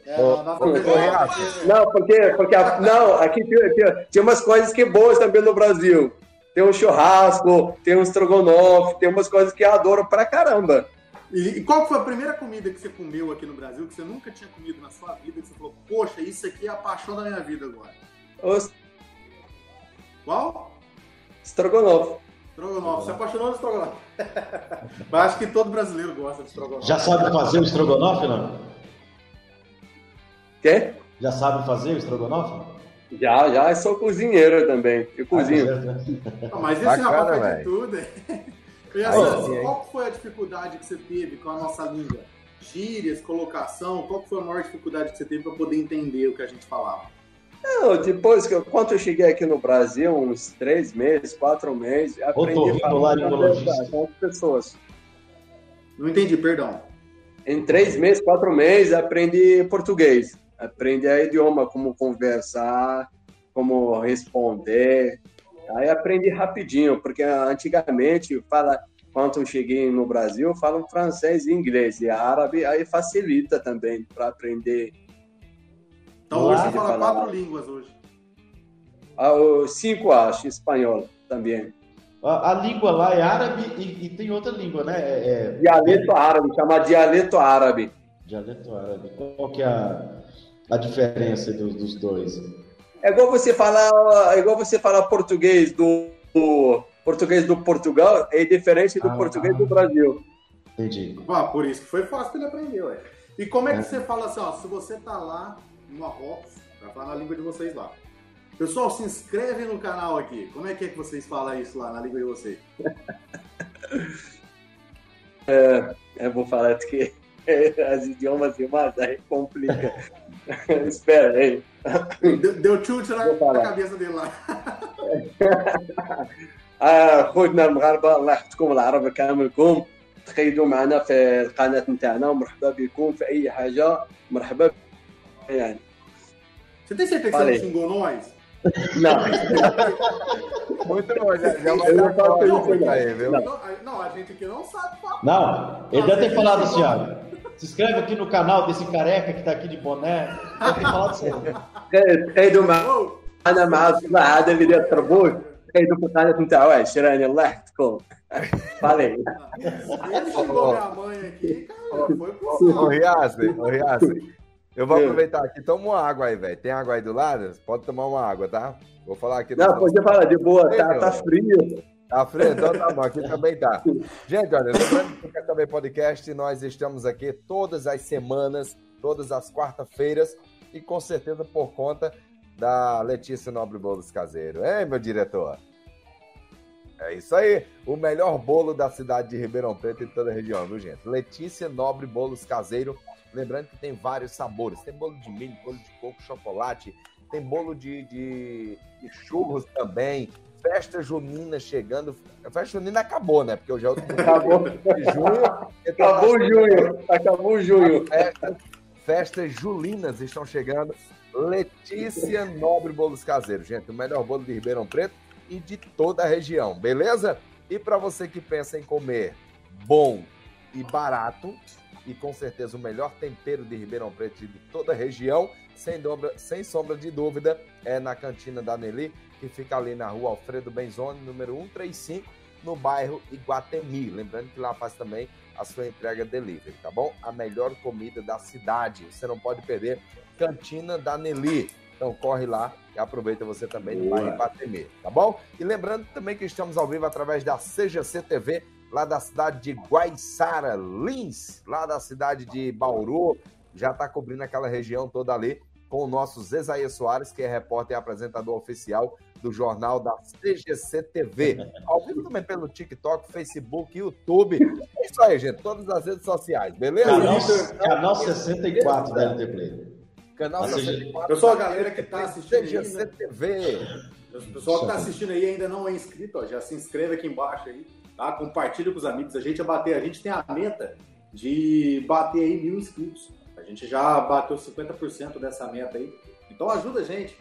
é, é, é, não, porque, porque não, aqui tinha, tinha umas coisas que boas também no Brasil. Tem um churrasco, tem um estrogonofe, tem umas coisas que eu adoro pra caramba. E, e, qual foi a primeira comida que você comeu aqui no Brasil que você nunca tinha comido na sua vida? Que você falou, poxa, isso aqui é a paixão da minha vida agora. Os... Qual? Estrogonofe. Estrogonofe. Você apaixonou no estrogonofe. Mas acho que todo brasileiro gosta de estrogonofe. Já sabe fazer o estrogonofe, não? Quê? Já sabe fazer o estrogonofe? Já, já. Eu sou cozinheiro também. Eu cozinho. Ah, mas esse Bacana, rapaz faz de tudo. E assim, qual foi a dificuldade que você teve com a nossa língua? Gírias, colocação, qual foi a maior dificuldade que você teve para poder entender o que a gente falava? Não, depois que eu, quando eu cheguei aqui no Brasil, uns três meses, quatro meses, aprendi a falar com as pessoas. Não entendi, perdão. Em três meses, quatro meses, aprendi português. Aprendi a idioma, como conversar, como responder. Aí aprendi rapidinho, porque antigamente, fala, quando eu cheguei no Brasil, falam francês e inglês. E árabe, aí facilita também para aprender então hoje você fala falar. quatro línguas hoje. Ah, cinco, acho, espanhol também. A, a, língua lá é árabe e, e tem outra língua, né? É, é... Dialeto árabe, chama dialeto árabe. Dialeto árabe. Qual que é a, a diferença dos, dos dois? É igual você falar, é igual você falar português do, do português do Portugal é diferente do ah, português do Brasil. Entendi. Ah, por isso que foi fácil ele aprender, ué. E como é que é. você fala assim, ó, se você tá lá no Marrocos, para falar na língua de vocês lá. Pessoal, se inscreve no canal aqui. Como é que é que vocês falam isso lá na língua de vocês? É, eu vou falar que as idiomas demais aí complica. Espera aí. Deu, deu chute na, na cabeça dele lá. خوتنا المغاربه الله يحفظكم العرب كاملكم تخيلوا معنا في القناه نتاعنا ومرحبا بكم في اي حاجه مرحبا يعني Você tem certeza que você não xingou nós? Não. Muito bom, já, já vai dar não, aí, viu? Não, não, a gente aqui não sabe falar. Não, ele deve ter falado assim, ó. Se inscreve aqui no canal desse careca que tá aqui de boné. Deve ter falado assim. تخيلوا معنا مع الصلاة هذا اللي دار تربوش تخيلوا في القناة نتاعو 20 الله يحفظكم Falei. Ele xingou minha mãe aqui, cara, foi pro Ô, Riassi, ô, Riassi. Eu vou aproveitar aqui, toma uma água aí, velho. Tem água aí do lado? Pode tomar uma água, tá? Vou falar aqui. Não, pode falar, de boa, tá, tá frio. Tá frio? Então tá bom, aqui também tá. Gente, olha, lembrando que Quer Saber Podcast, nós estamos aqui todas as semanas, todas as quarta-feiras, e com certeza por conta da Letícia Nobre Bolos Caseiro. Hein, meu diretor? É isso aí. O melhor bolo da cidade de Ribeirão Preto e toda a região, viu, gente? Letícia Nobre Bolos Caseiro Lembrando que tem vários sabores. Tem bolo de milho, bolo de coco, chocolate, tem bolo de, de, de churros também. Festa junina chegando. A festa junina acabou, né? Porque hoje é outro acabou. junho. Acabou junho. Acabou junho. Festa, festas julinas estão chegando. Letícia Nobre Bolos Caseiros, gente. O melhor bolo de Ribeirão Preto e de toda a região, beleza? E para você que pensa em comer bom e barato, e com certeza o melhor tempero de Ribeirão Preto e de toda a região, sem, dobra, sem sombra de dúvida, é na cantina da Nelly, que fica ali na rua Alfredo Benzoni, número 135, no bairro Iguatemi. Lembrando que lá faz também a sua entrega delivery, tá bom? A melhor comida da cidade. Você não pode perder Cantina da Nelly. Então corre lá e aproveita você também no bairro Iguatemi, tá bom? E lembrando também que estamos ao vivo através da CGC TV lá da cidade de Guaiçara, Lins, lá da cidade de Bauru, já está cobrindo aquela região toda ali com o nosso Zezaia Soares, que é repórter e apresentador oficial do jornal da CGC TV. Ao vivo também pelo TikTok, Facebook, YouTube. É isso aí, gente. Todas as redes sociais, beleza? Canal, canal 64 da LT Play. Canal 64. Pessoal, a galera que está assistindo CGC aí, TV. O pessoal que está assistindo aí ainda não é inscrito, ó, já se inscreve aqui embaixo aí tá? Compartilha com os amigos. A gente a bater, a gente tem a meta de bater aí mil inscritos. A gente já bateu 50% dessa meta aí. Então ajuda a gente,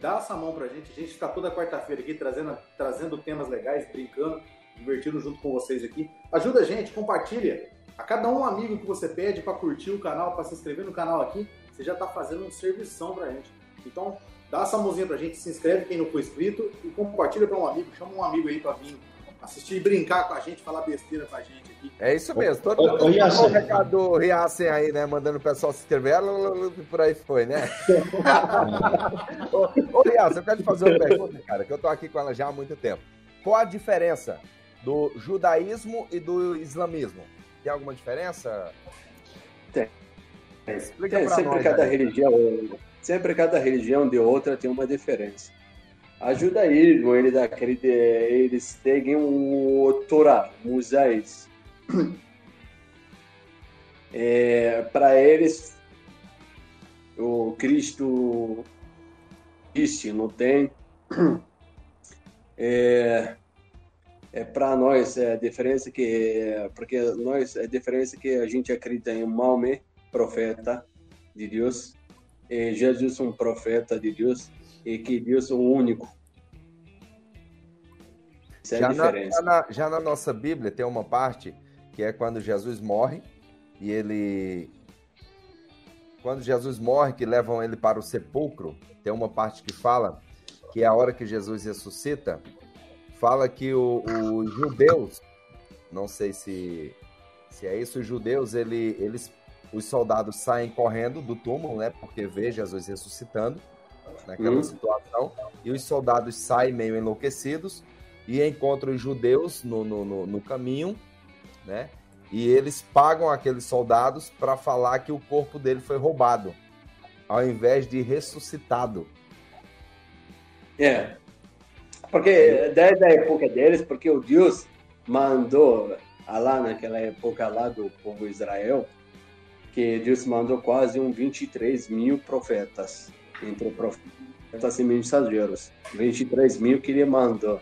dá essa mão pra gente. A gente está toda quarta-feira aqui trazendo, trazendo temas legais, brincando, divertindo junto com vocês aqui. Ajuda a gente, compartilha. A cada um amigo que você pede para curtir o canal, para se inscrever no canal aqui, você já está fazendo um servição pra gente. Então, dá essa mãozinha pra gente, se inscreve quem não for inscrito e compartilha para um amigo, chama um amigo aí para vir assistir, brincar com a gente, falar besteira com a gente aqui. É isso mesmo. Todo, o, recado do Riassen aí, né? Mandando o pessoal se inscrever, por aí foi, né? ô, ô Riassen, eu quero te fazer uma pergunta, cara, que eu tô aqui com ela já há muito tempo. Qual a diferença do judaísmo e do islamismo? Tem alguma diferença? Tem. Explica tem, sempre nós, cada aí. religião, sempre cada religião de outra tem uma diferença ajuda judaísmo, eles, acreditam, eles seguem o Torá, Moisés. É, Para eles, o Cristo existe, não tem. É, é para nós é a diferença que porque nós é a diferença que a gente acredita em Maomé, profeta de Deus, e Jesus um profeta de Deus e que Deus é o único. Essa é já, diferença. Na, já, na, já na nossa Bíblia tem uma parte que é quando Jesus morre e ele. Quando Jesus morre, que levam ele para o sepulcro, tem uma parte que fala que é a hora que Jesus ressuscita, fala que os judeus, não sei se, se é isso, os judeus, ele, eles, os soldados saem correndo do túmulo, né, porque vê Jesus ressuscitando, naquela uhum. situação, e os soldados saem meio enlouquecidos e encontram os judeus no, no, no, no caminho, né? E eles pagam aqueles soldados para falar que o corpo dele foi roubado, ao invés de ressuscitado. É. Porque desde a época deles, porque o Deus mandou lá naquela época lá do povo Israel, que Deus mandou quase um 23 mil profetas, entre profetas e mensageiros. 23 mil que ele mandou.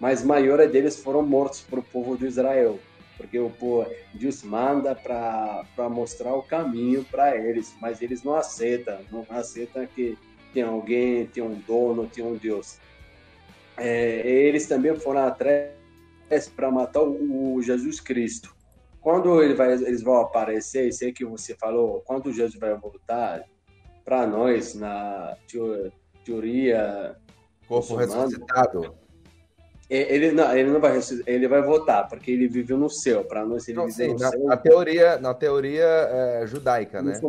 Mas a maioria deles foram mortos para o povo de Israel, porque o povo, Deus manda para mostrar o caminho para eles, mas eles não aceitam, não aceitam que tem alguém, tem um dono, tem um Deus. É, eles também foram atrás para matar o Jesus Cristo. Quando ele vai, eles vão aparecer, aí que você falou, quando Jesus vai voltar, para nós, na teoria. Corpo ressuscitado. É, ele não, ele não vai ele vai voltar, porque ele viveu no céu. Para nós, ele não, sim, no na, céu. Na teoria, na teoria é, judaica, né?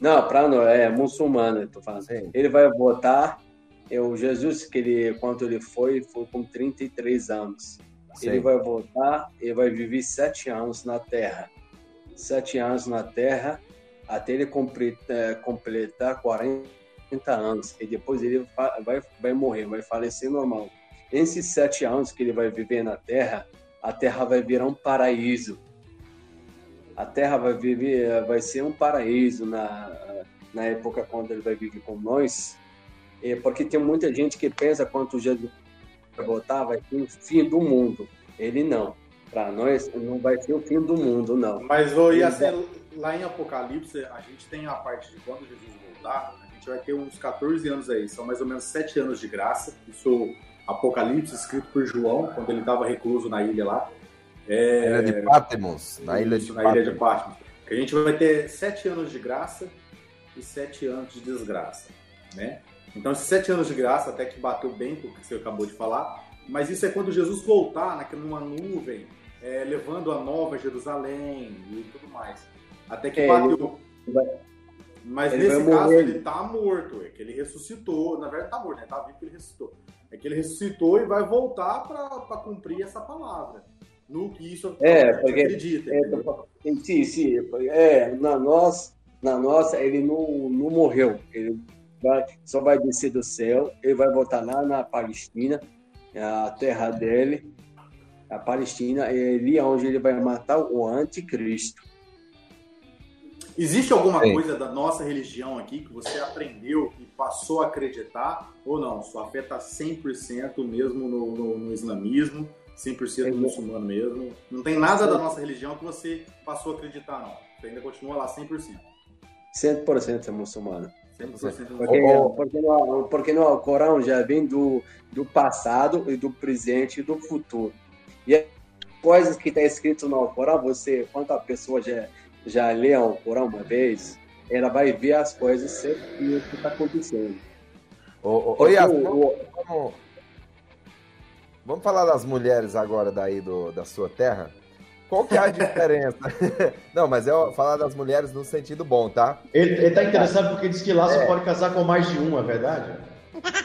Não, para nós, é muçulmano, eu tô falando. Sim. Ele vai voltar. É, o Jesus, que ele, quando ele foi, foi com 33 anos. Sim. Ele vai voltar e vai viver sete anos na Terra. Sete anos na Terra, até ele completar, completar 40 anos. E depois ele vai, vai morrer, vai falecer normal. Nesses sete anos que ele vai viver na Terra, a Terra vai virar um paraíso. A Terra vai viver, vai ser um paraíso na, na época quando ele vai viver com nós. É porque tem muita gente que pensa quanto Jesus voltar vai ser o fim do mundo. Ele não. Para nós não vai ser o fim do mundo, não. Mas oh, ia ser, lá em Apocalipse, a gente tem a parte de quando Jesus voltar, a gente vai ter uns 14 anos aí, são mais ou menos 7 anos de graça. Isso Apocalipse, escrito por João, quando ele estava recluso na ilha lá. É... Ilha de Patmos, na ilha de na Patmos. Ilha de Patmos. A gente vai ter 7 anos de graça e 7 anos de desgraça, né? Então, esses sete anos de graça, até que bateu bem com o que você acabou de falar, mas isso é quando Jesus voltar naquela numa nuvem, é, levando a nova Jerusalém e tudo mais. Até que é, bateu. Vai... Mas ele nesse caso ele está morto, é que ele ressuscitou. Na verdade, está morto, né? Tá vivo que ele ressuscitou. É que ele ressuscitou e vai voltar para cumprir essa palavra. No que isso é, porque, acredita. É, sim, sim. É, na, nós, na nossa, ele não, não morreu. Ele vai, só vai descer do céu, ele vai voltar lá na Palestina, a terra dele, a Palestina, é ali onde ele vai matar o anticristo. Existe alguma Sim. coisa da nossa religião aqui que você aprendeu e passou a acreditar ou não? Sua fé está 100% mesmo no, no, no islamismo, 100% é. muçulmano mesmo? Não tem nada da nossa religião que você passou a acreditar, não? Você ainda continua lá 100%? 100% é muçulmano. Porque, porque, no, porque no Corão já vem do, do passado e do presente e do futuro. E as coisas que está escrito no Corão, você, quando a pessoa já, já lê o Corão uma vez, ela vai ver as coisas sempre que está acontecendo. Ô, ô, Yas, vamos, vamos, vamos falar das mulheres agora daí do, da sua terra? Qual que é a diferença? Não, mas é falar das mulheres no sentido bom, tá? Ele, está interessado porque diz que lá é. você pode casar com mais de uma, é verdade?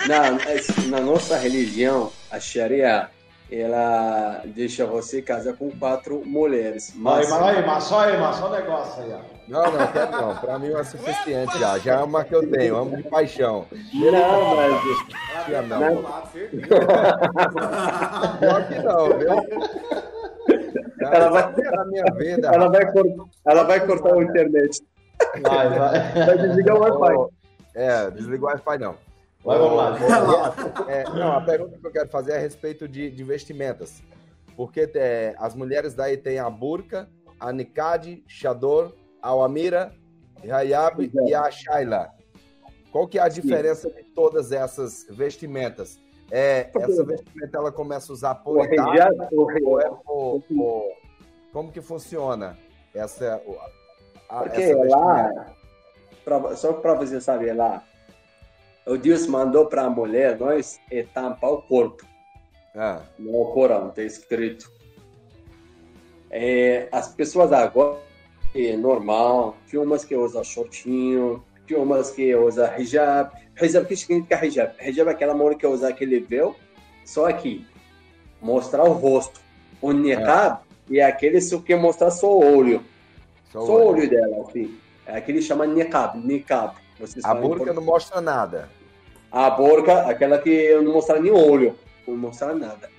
Na, na nossa religião, a Sharia, ela deixa você casar com quatro mulheres. Mas, mas aí, mas só aí, mas só negócio aí, ó. Não, não, quero não. Pra mim é suficiente já. Já é uma que eu tenho, amo de paixão. Não, mas. Tia, não. Pior que não, viu? ela vai, a minha vida, ela vai, cortar, ela vai cortar a internet. Vai, vai. Vai desligar o Wi-Fi. É, desligar o Wi-Fi não. Vai, vamos lá. É, não, a pergunta que eu quero fazer é a respeito de, de vestimentas. Porque é, as mulheres daí têm a burca, a Nikad, Shador, a Amira, a Hayab e a Shaila. Qual que é a diferença Sim. de todas essas vestimentas? É, essa vestimenta ela começa a usar por idade, ou é por, por, como que funciona essa a, Porque essa lá, pra, só para você saber lá, o Deus mandou para a mulher nós tampar o corpo. Ah. No Corão está escrito. É, as pessoas agora é normal, tem umas que usam shortinho, tem umas que usam hijab, Hijab, o que significa hijab? Hijab é aquela mulher que usa aquele véu, só aqui, mostrar o rosto. O niqab é, é aquele que mostrar só o olho. Só, só o olho dela, assim. É aquele que chama niqab, niqab. A burca não mostra nada. A burca, aquela que não mostra nem o olho, não mostra nada.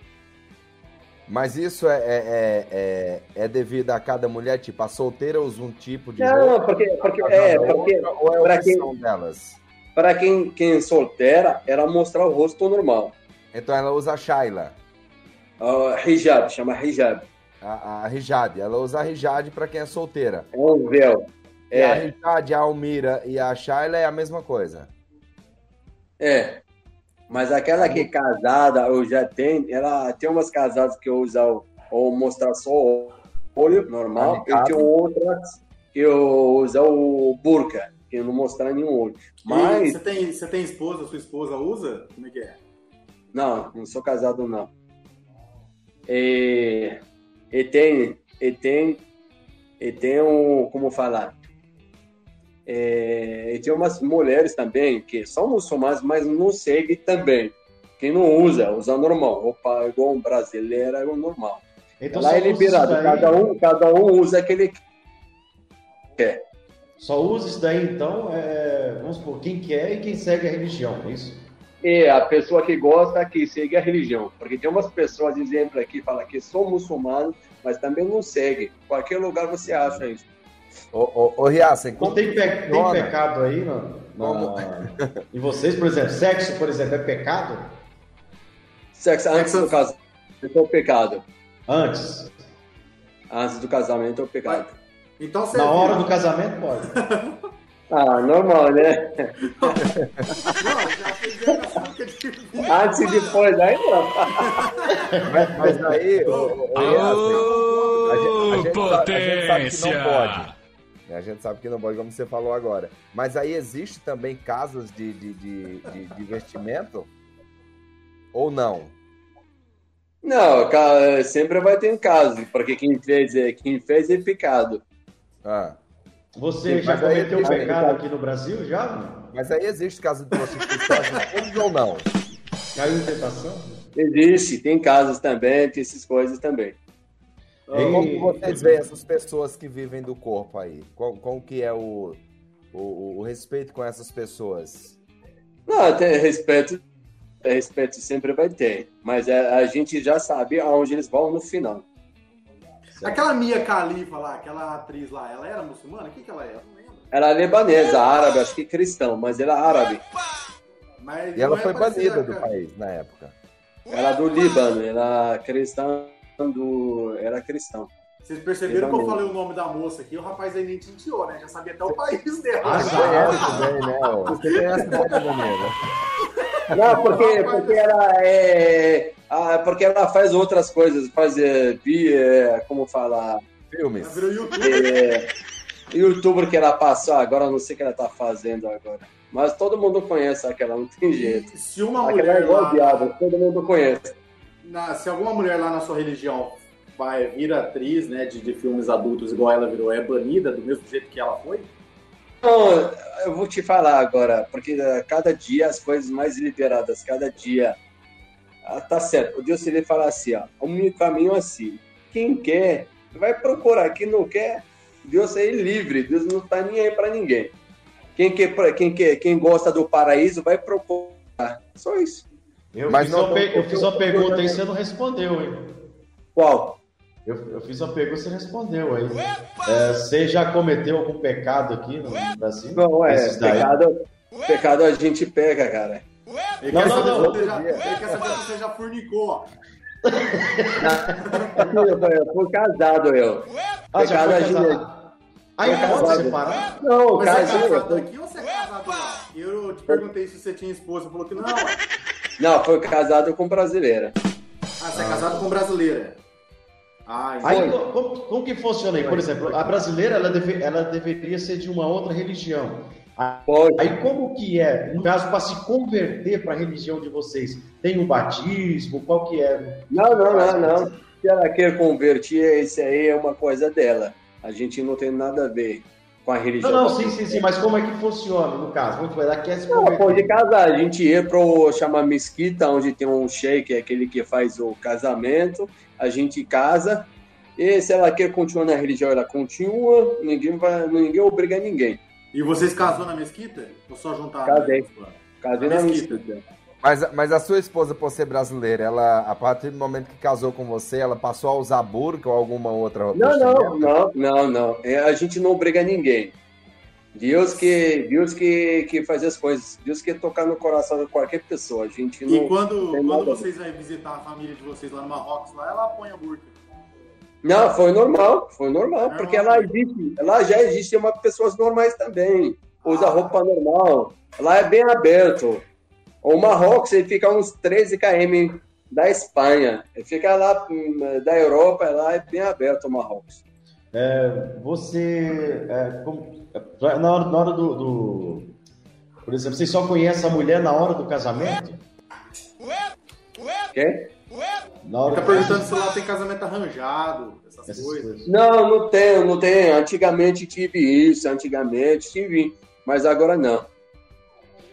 Mas isso é, é, é, é, devido a cada mulher, tipo, a solteira usa um tipo de. Não, roupa, porque, porque, é, porque ou é para quem delas? Para quem, quem é solteira, ela mostrar o rosto normal. Então ela usa a Shaila. Uh, hijab, chama hijab. A, a hijab, ela usa a hijab para quem é solteira. É um véu. E é. a hijab, a Almira e a Shaila é a mesma coisa. É. Mas aquela que é casada, eu já tenho, ela tem umas casadas que eu uso ou mostrar só o olho normal, e tem outras que eu uso o burca, que não mostrar nenhum olho. Mas você tem, você tem esposa, sua esposa usa? Como é que é? Não, não sou casado não. E, e tem, e tem, e tem um, como falar? É, e tem umas mulheres também que são muçulmanas, mas não seguem também. Quem não usa, usa normal. Roupa igual um brasileiro, é o normal. Então, Lá é liberado, cada um, cada um usa aquele que quer. Só usa isso daí, então, é, vamos supor, quem quer e quem segue a religião, é isso? É, a pessoa que gosta, que segue a religião. Porque tem umas pessoas, exemplo aqui, fala que sou muçulmano, mas também não segue. Qualquer lugar você acha isso. Ô, ô, ô como tem, pe tem pecado aí no, no, em vocês, por exemplo? Sexo, por exemplo, é pecado? Sexo antes do casamento é o pecado. Antes? Antes do casamento é o pecado. Então Na hora do casamento pode. ah, normal, né? não, Antes e depois, aí não. mas, mas aí, ô, ô, ô, a, gente, a, gente, a gente sabe que não pode. A gente sabe que não pode, como você falou agora. Mas aí existe também casas de, de, de, de, de investimento? Ou não? Não, sempre vai ter um caso, porque quem fez é, quem fez é pecado. Ah. Você já cometeu um pecado aqui no Brasil, já? Mas aí existe caso de prostituição ou não? Caiu em tentação? Existe, tem casos também, tem essas coisas também. Como vocês veem essas pessoas que vivem do corpo aí? Qual, qual que é o, o, o, respeito com essas pessoas? Não, tem respeito, respeito sempre vai ter, mas é, a gente já sabe aonde eles vão no final. Certo. Aquela Mia Khalifa lá, aquela atriz lá, ela era muçulmana? O que, que ela era? Ela é libanesa, árabe, acho que cristão, mas ela é árabe. Mas e ela é foi banida do país na época. Ela é do Líbano, ela é cristã quando era cristão. Vocês perceberam que eu falei o nome da moça aqui, o rapaz aí nem tinteou, né? Já sabia até o país dela. Ah, conhece também, né? Você conhece né? Não, porque, porque ela é. Ah, porque ela faz outras coisas, faz é, é, como falar. Filmes. É, youtuber que ela passou, agora eu não sei o que ela tá fazendo agora. Mas todo mundo conhece aquela, não tem jeito. Se uma aquela mulher. É igual lá... diabo, todo mundo conhece na, se alguma mulher lá na sua religião vai vir atriz né, de, de filmes adultos igual ela virou, é banida do mesmo jeito que ela foi? Não, eu vou te falar agora, porque eh, cada dia as coisas mais liberadas, cada dia. Ah, tá certo. O Deus ele fala assim, ó, um caminho assim. Quem quer, vai procurar. Quem não quer, Deus é livre. Deus não tá nem aí para ninguém. Quem quer, quem quer, quem gosta do paraíso, vai procurar. Só isso. Eu, Mas fiz, não, uma, eu fiz uma pergunta aí e você não respondeu, hein? Qual? Eu, eu fiz uma pergunta e você respondeu aí. É, você já cometeu algum pecado aqui no Brasil? Não, é, pecado, pecado a gente pega, cara. Ele não, quer não, não, você já, ele quer saber se você já fornicou. eu fui casado, eu. Ah, pecado a gente. Aí é pode separar? Não, Mas casado. Você é casado aqui ou você é casado? Eu te perguntei se você tinha esposa, falou que não. Não, foi casado com brasileira. Ah, você é casado com brasileira. Ah, aí, como, como, que funciona aí? Por exemplo, a brasileira ela, deve, ela deveria ser de uma outra religião. Pode. Aí como que é, no caso, para se converter para a religião de vocês? Tem um batismo? Qual que é? Não, não, não, não. Se ela quer converter, isso aí é uma coisa dela. A gente não tem nada a ver com a religião. Não, não, sim, sim, sim, mas como é que funciona no caso? Muito bem, ela quer se não, pode casar. A gente ia para o chama mesquita, onde tem um sheik, é aquele que faz o casamento. A gente casa. E se ela quer continuar na religião, ela continua. Ninguém vai, ninguém obriga ninguém. E vocês casou na mesquita? Ou só juntaram? Casei. Casei na, na mesquita. mesquita. Mas, mas a sua esposa, por ser brasileira, ela, a partir do momento que casou com você, ela passou a usar burca ou alguma outra roupa? Não, não, não, não, não. É, a gente não obriga ninguém. Deus que, Deus que, que faz as coisas. Deus que tocar no coração de qualquer pessoa. A gente não. E quando, quando vocês vão visitar a família de vocês lá no Marrocos, lá ela põe a burca. Não, foi normal, foi normal, normal. porque lá existe, lá já existem uma pessoas normais também. Usa ah. roupa normal. Lá é bem aberto. O Marrocos ele fica uns 13 km da Espanha. Ele fica lá hum, da Europa, lá é bem aberto o Marrocos. É, você, é, como, é, na hora, na hora do, do, Por exemplo, você só conhece a mulher na hora do casamento? Quê? Na hora tá perguntando se lá tem casamento arranjado, essas, essas coisas. coisas. Não, não tem, não tem. Antigamente tive isso, antigamente tive, mas agora não.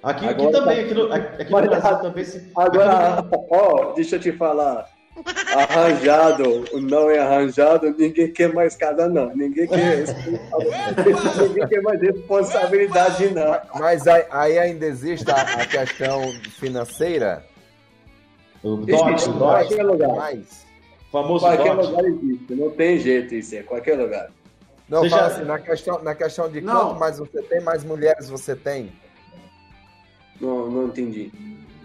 Aqui, aqui também, aqui no, aqui no Brasil também. Se... Agora, ó, deixa eu te falar. Arranjado, não é arranjado, ninguém quer mais casa, não. Ninguém quer, ninguém quer mais responsabilidade, não. Mas aí, aí ainda existe a, a, questão financeira? O dote, o Qualquer lugar. Mais. Famoso qualquer dote. lugar existe, não tem jeito isso, é qualquer lugar. Não, Você fala já... assim, na questão, na questão de não. quanto mais você tem, mais mulheres você tem. Não, não entendi.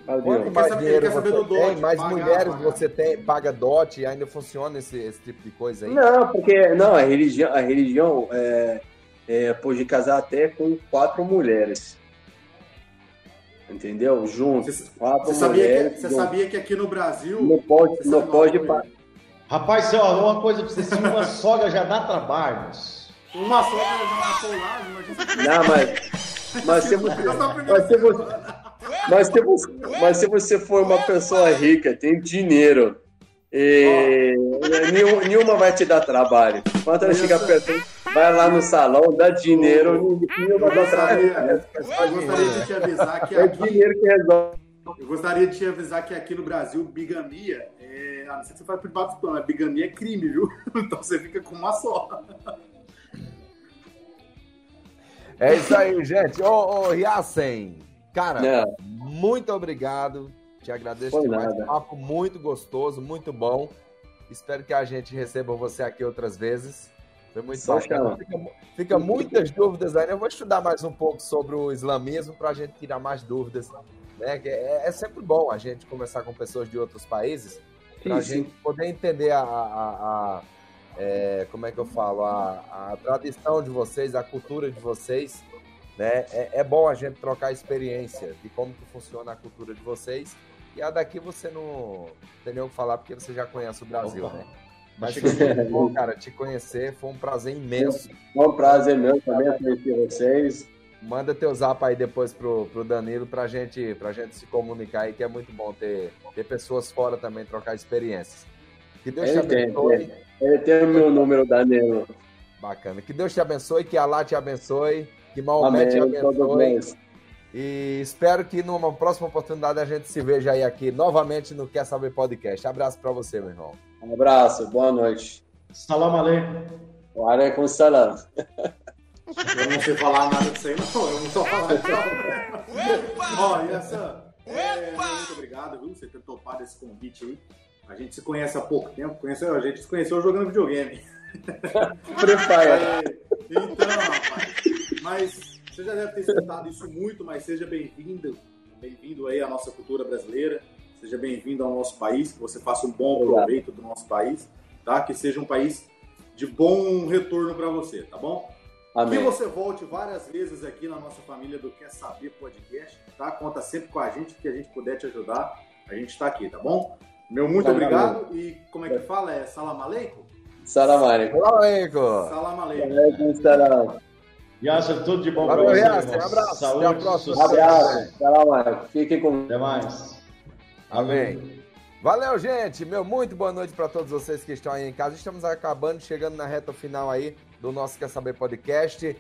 Quanto mais dinheiro você tem, dote, mais pagar, mulheres pagar. você tem, paga dote, ainda funciona esse, esse tipo de coisa aí? Não, porque não, a religião, a religião é, é, pode casar até com quatro mulheres. Entendeu? Juntos. Quatro você sabia, que, você sabia que aqui no Brasil. Não pode. Não pode Rapaz, ó, uma coisa pra você, se uma sogra já dá trabalho. Uma sogra já matou lá, imagina. Não, mas. Mas se você, mas se você, mas se você, mas se você for uma pessoa rica, tem dinheiro, e nenhum, nenhuma vai te dar trabalho. Quando ela chega perto, vai lá no salão, dá dinheiro, nenhuma dá trabalho. Eu gostaria de te avisar que é dinheiro que resolve. Eu gostaria de te avisar que aqui no Brasil, bigamia, é, a não ser que você privado bigamia é crime, viu? Então você fica com uma só. É isso aí, gente. Ô, ô Yassen, cara, é. muito obrigado. Te agradeço Foi demais. Nada. Papo muito gostoso, muito bom. Espero que a gente receba você aqui outras vezes. Foi muito bacana. Fica, fica, muitas dúvidas aí. Eu vou estudar mais um pouco sobre o islamismo para a gente tirar mais dúvidas. Né? É, é, sempre bom a gente conversar com pessoas de outros países para a gente poder entender a, a, a é, como é que eu falo, a, a tradição de vocês, a cultura de vocês, né? É, é, bom a gente trocar experiência de como que funciona a cultura de vocês. E a daqui você não tem nem o que falar, porque você já conhece o Brasil, Opa. né? Mas foi bom, cara, te conhecer, foi um prazer imenso. Foi um prazer meu também conhecer vocês. Manda teu zap aí depois pro, pro Danilo pra gente, pra gente se comunicar aí, que é muito bom ter, ter pessoas fora também, trocar experiências. Que Deus te abençoe. Ele tem o meu número, Danilo. Bacana. Que Deus te abençoe, que Allah te abençoe, que Maomé te abençoe. E espero que numa próxima oportunidade a gente se veja aí aqui novamente no Quer Saber Podcast. Abraço para você, meu irmão. Um abraço, boa noite. Salam aleikum. Aleikum salam. Eu não sei falar nada disso aí, não. Eu não sou falar Ó, e essa. É, muito obrigado, viu, você ter topado esse convite aí. A gente se conhece há pouco tempo, conheceu, a gente se conheceu jogando videogame. Prepara. então, rapaz, mas você já deve ter escutado isso muito, mas seja bem-vindo, bem-vindo aí à nossa cultura brasileira, seja bem-vindo ao nosso país, que você faça um bom proveito do nosso país, tá? Que seja um país de bom retorno para você, tá bom? Amém. Que você volte várias vezes aqui na nossa família do Quer Saber Podcast, tá? Conta sempre com a gente, que a gente puder te ajudar, a gente está aqui, tá bom? Meu muito obrigado. E como é que fala? É salam aleikum? Salam aleikum. Salam aleikum. Salam aleikum. Salam. Yasser, tudo de bom para você. Yasser, um abraço. Saúde, Até a próxima. Abraço. Salam aleikum. Fiquem com Até mais. Amém. Valeu, gente. Meu muito boa noite para todos vocês que estão aí em casa. Estamos acabando, chegando na reta final aí do nosso Quer Saber Podcast.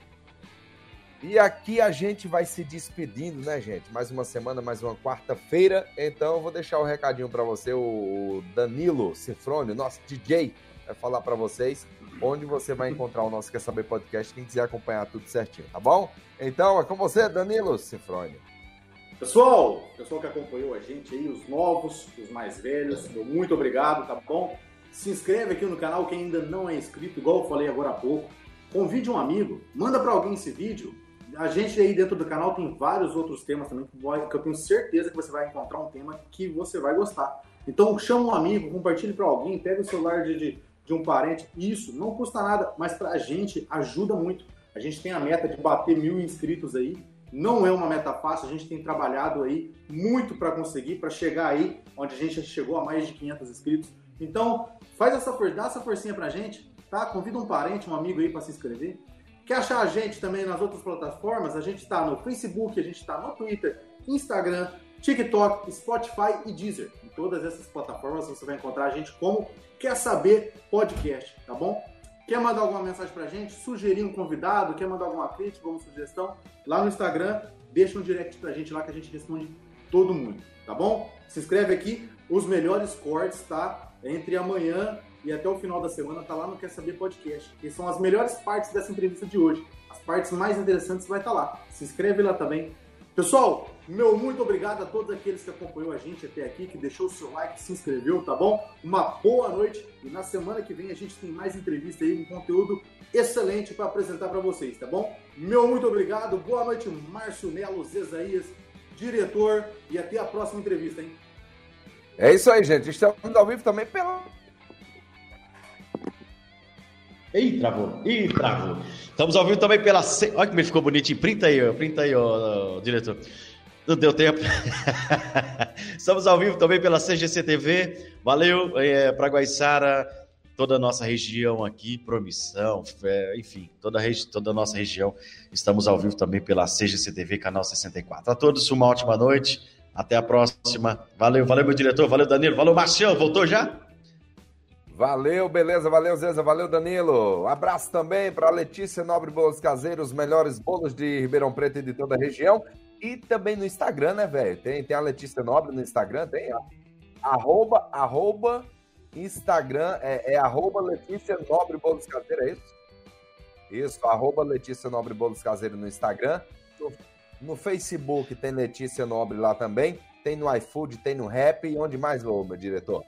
E aqui a gente vai se despedindo, né, gente? Mais uma semana, mais uma quarta-feira. Então eu vou deixar o um recadinho para você, o Danilo Cifrone, nosso DJ, vai falar para vocês onde você vai encontrar o nosso Quer Saber Podcast, quem quiser acompanhar tudo certinho, tá bom? Então é com você, Danilo Cifrone. Pessoal, pessoal que acompanhou a gente aí, os novos, os mais velhos, muito obrigado, tá bom? Se inscreve aqui no canal quem ainda não é inscrito, igual eu falei agora há pouco. Convide um amigo, manda para alguém esse vídeo. A gente aí dentro do canal tem vários outros temas também que eu tenho certeza que você vai encontrar um tema que você vai gostar. Então chama um amigo, compartilhe para alguém, pega o celular de, de, de, um parente. Isso não custa nada, mas para a gente ajuda muito. A gente tem a meta de bater mil inscritos aí. Não é uma meta fácil, a gente tem trabalhado aí muito para conseguir, para chegar aí onde a gente chegou a mais de 500 inscritos. Então, faz essa dá essa forcinha pra gente, tá? Convida um parente, um amigo aí para se inscrever. Quer achar a gente também nas outras plataformas? A gente está no Facebook, a gente está no Twitter, Instagram, TikTok, Spotify e Deezer. Em todas essas plataformas você vai encontrar a gente como Quer Saber Podcast, tá bom? Quer mandar alguma mensagem pra gente? Sugerir um convidado? Quer mandar alguma crítica, alguma sugestão? Lá no Instagram, deixa um direct pra gente lá que a gente responde todo mundo, tá bom? Se inscreve aqui, os melhores cortes, tá? Entre amanhã e até o final da semana tá lá no Quer Saber Podcast, que são as melhores partes dessa entrevista de hoje. As partes mais interessantes vai estar tá lá. Se inscreve lá também, Pessoal, meu muito obrigado a todos aqueles que acompanhou a gente até aqui, que deixou o seu like, se inscreveu, tá bom? Uma boa noite e na semana que vem a gente tem mais entrevista aí, um conteúdo excelente para apresentar para vocês, tá bom? Meu muito obrigado, boa noite, Márcio Melo, Zezaías, diretor, e até a próxima entrevista, hein? É isso aí, gente. Estamos ao vivo também pela Ih, travou. Ih, travou. Estamos ao vivo também pela. Olha como ele ficou bonitinho. Printa aí. Printa aí, ó, diretor. Não deu tempo. Estamos ao vivo também pela CGC TV. Valeu, é, toda a nossa região aqui, Promissão, é, enfim, toda a, toda a nossa região. Estamos ao vivo também pela CGC TV, canal 64. A todos uma ótima noite. Até a próxima. Valeu, valeu, meu diretor. Valeu, Danilo. Valeu, Marcião. Voltou já? Valeu, beleza, valeu, Zeza, valeu, Danilo. Abraço também para Letícia Nobre Bolos Caseiros, melhores bolos de Ribeirão Preto e de toda a região. E também no Instagram, né, velho? Tem, tem a Letícia Nobre no Instagram, tem a, arroba, arroba, Instagram, é, é arroba Letícia Nobre Bolos Caseiros, é isso? Isso, arroba Letícia Nobre Bolos Caseiro no Instagram. No, no, Facebook tem Letícia Nobre lá também. Tem no iFood, tem no Rap. Onde mais, ô, meu diretor?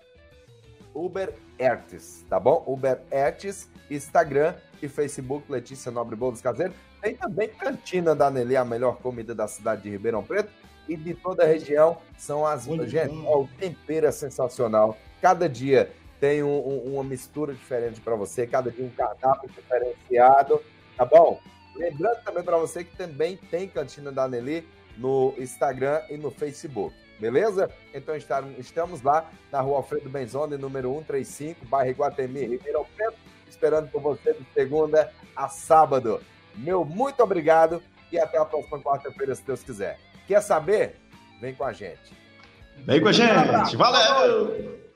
Uber Ertes, tá bom? Uber Ertes, Instagram e Facebook, Letícia Nobre Bolos Caseiro. Tem também Cantina da Nelly, a melhor comida da cidade de Ribeirão Preto e de toda a região. São as. Muito gente, ó, o tempero é sensacional. Cada dia tem um, um, uma mistura diferente para você, cada dia um cardápio diferenciado, tá bom? Lembrando também para você que também tem Cantina da Nelly no Instagram e no Facebook beleza? Então estamos lá na rua Alfredo Benzoni, número 135, bairro Iguatemi, Ribeirão Preto, esperando por você de segunda a sábado. Meu muito obrigado e até a próxima quarta-feira, se Deus quiser. Quer saber? Vem com a gente. Vem com a gente. Valeu!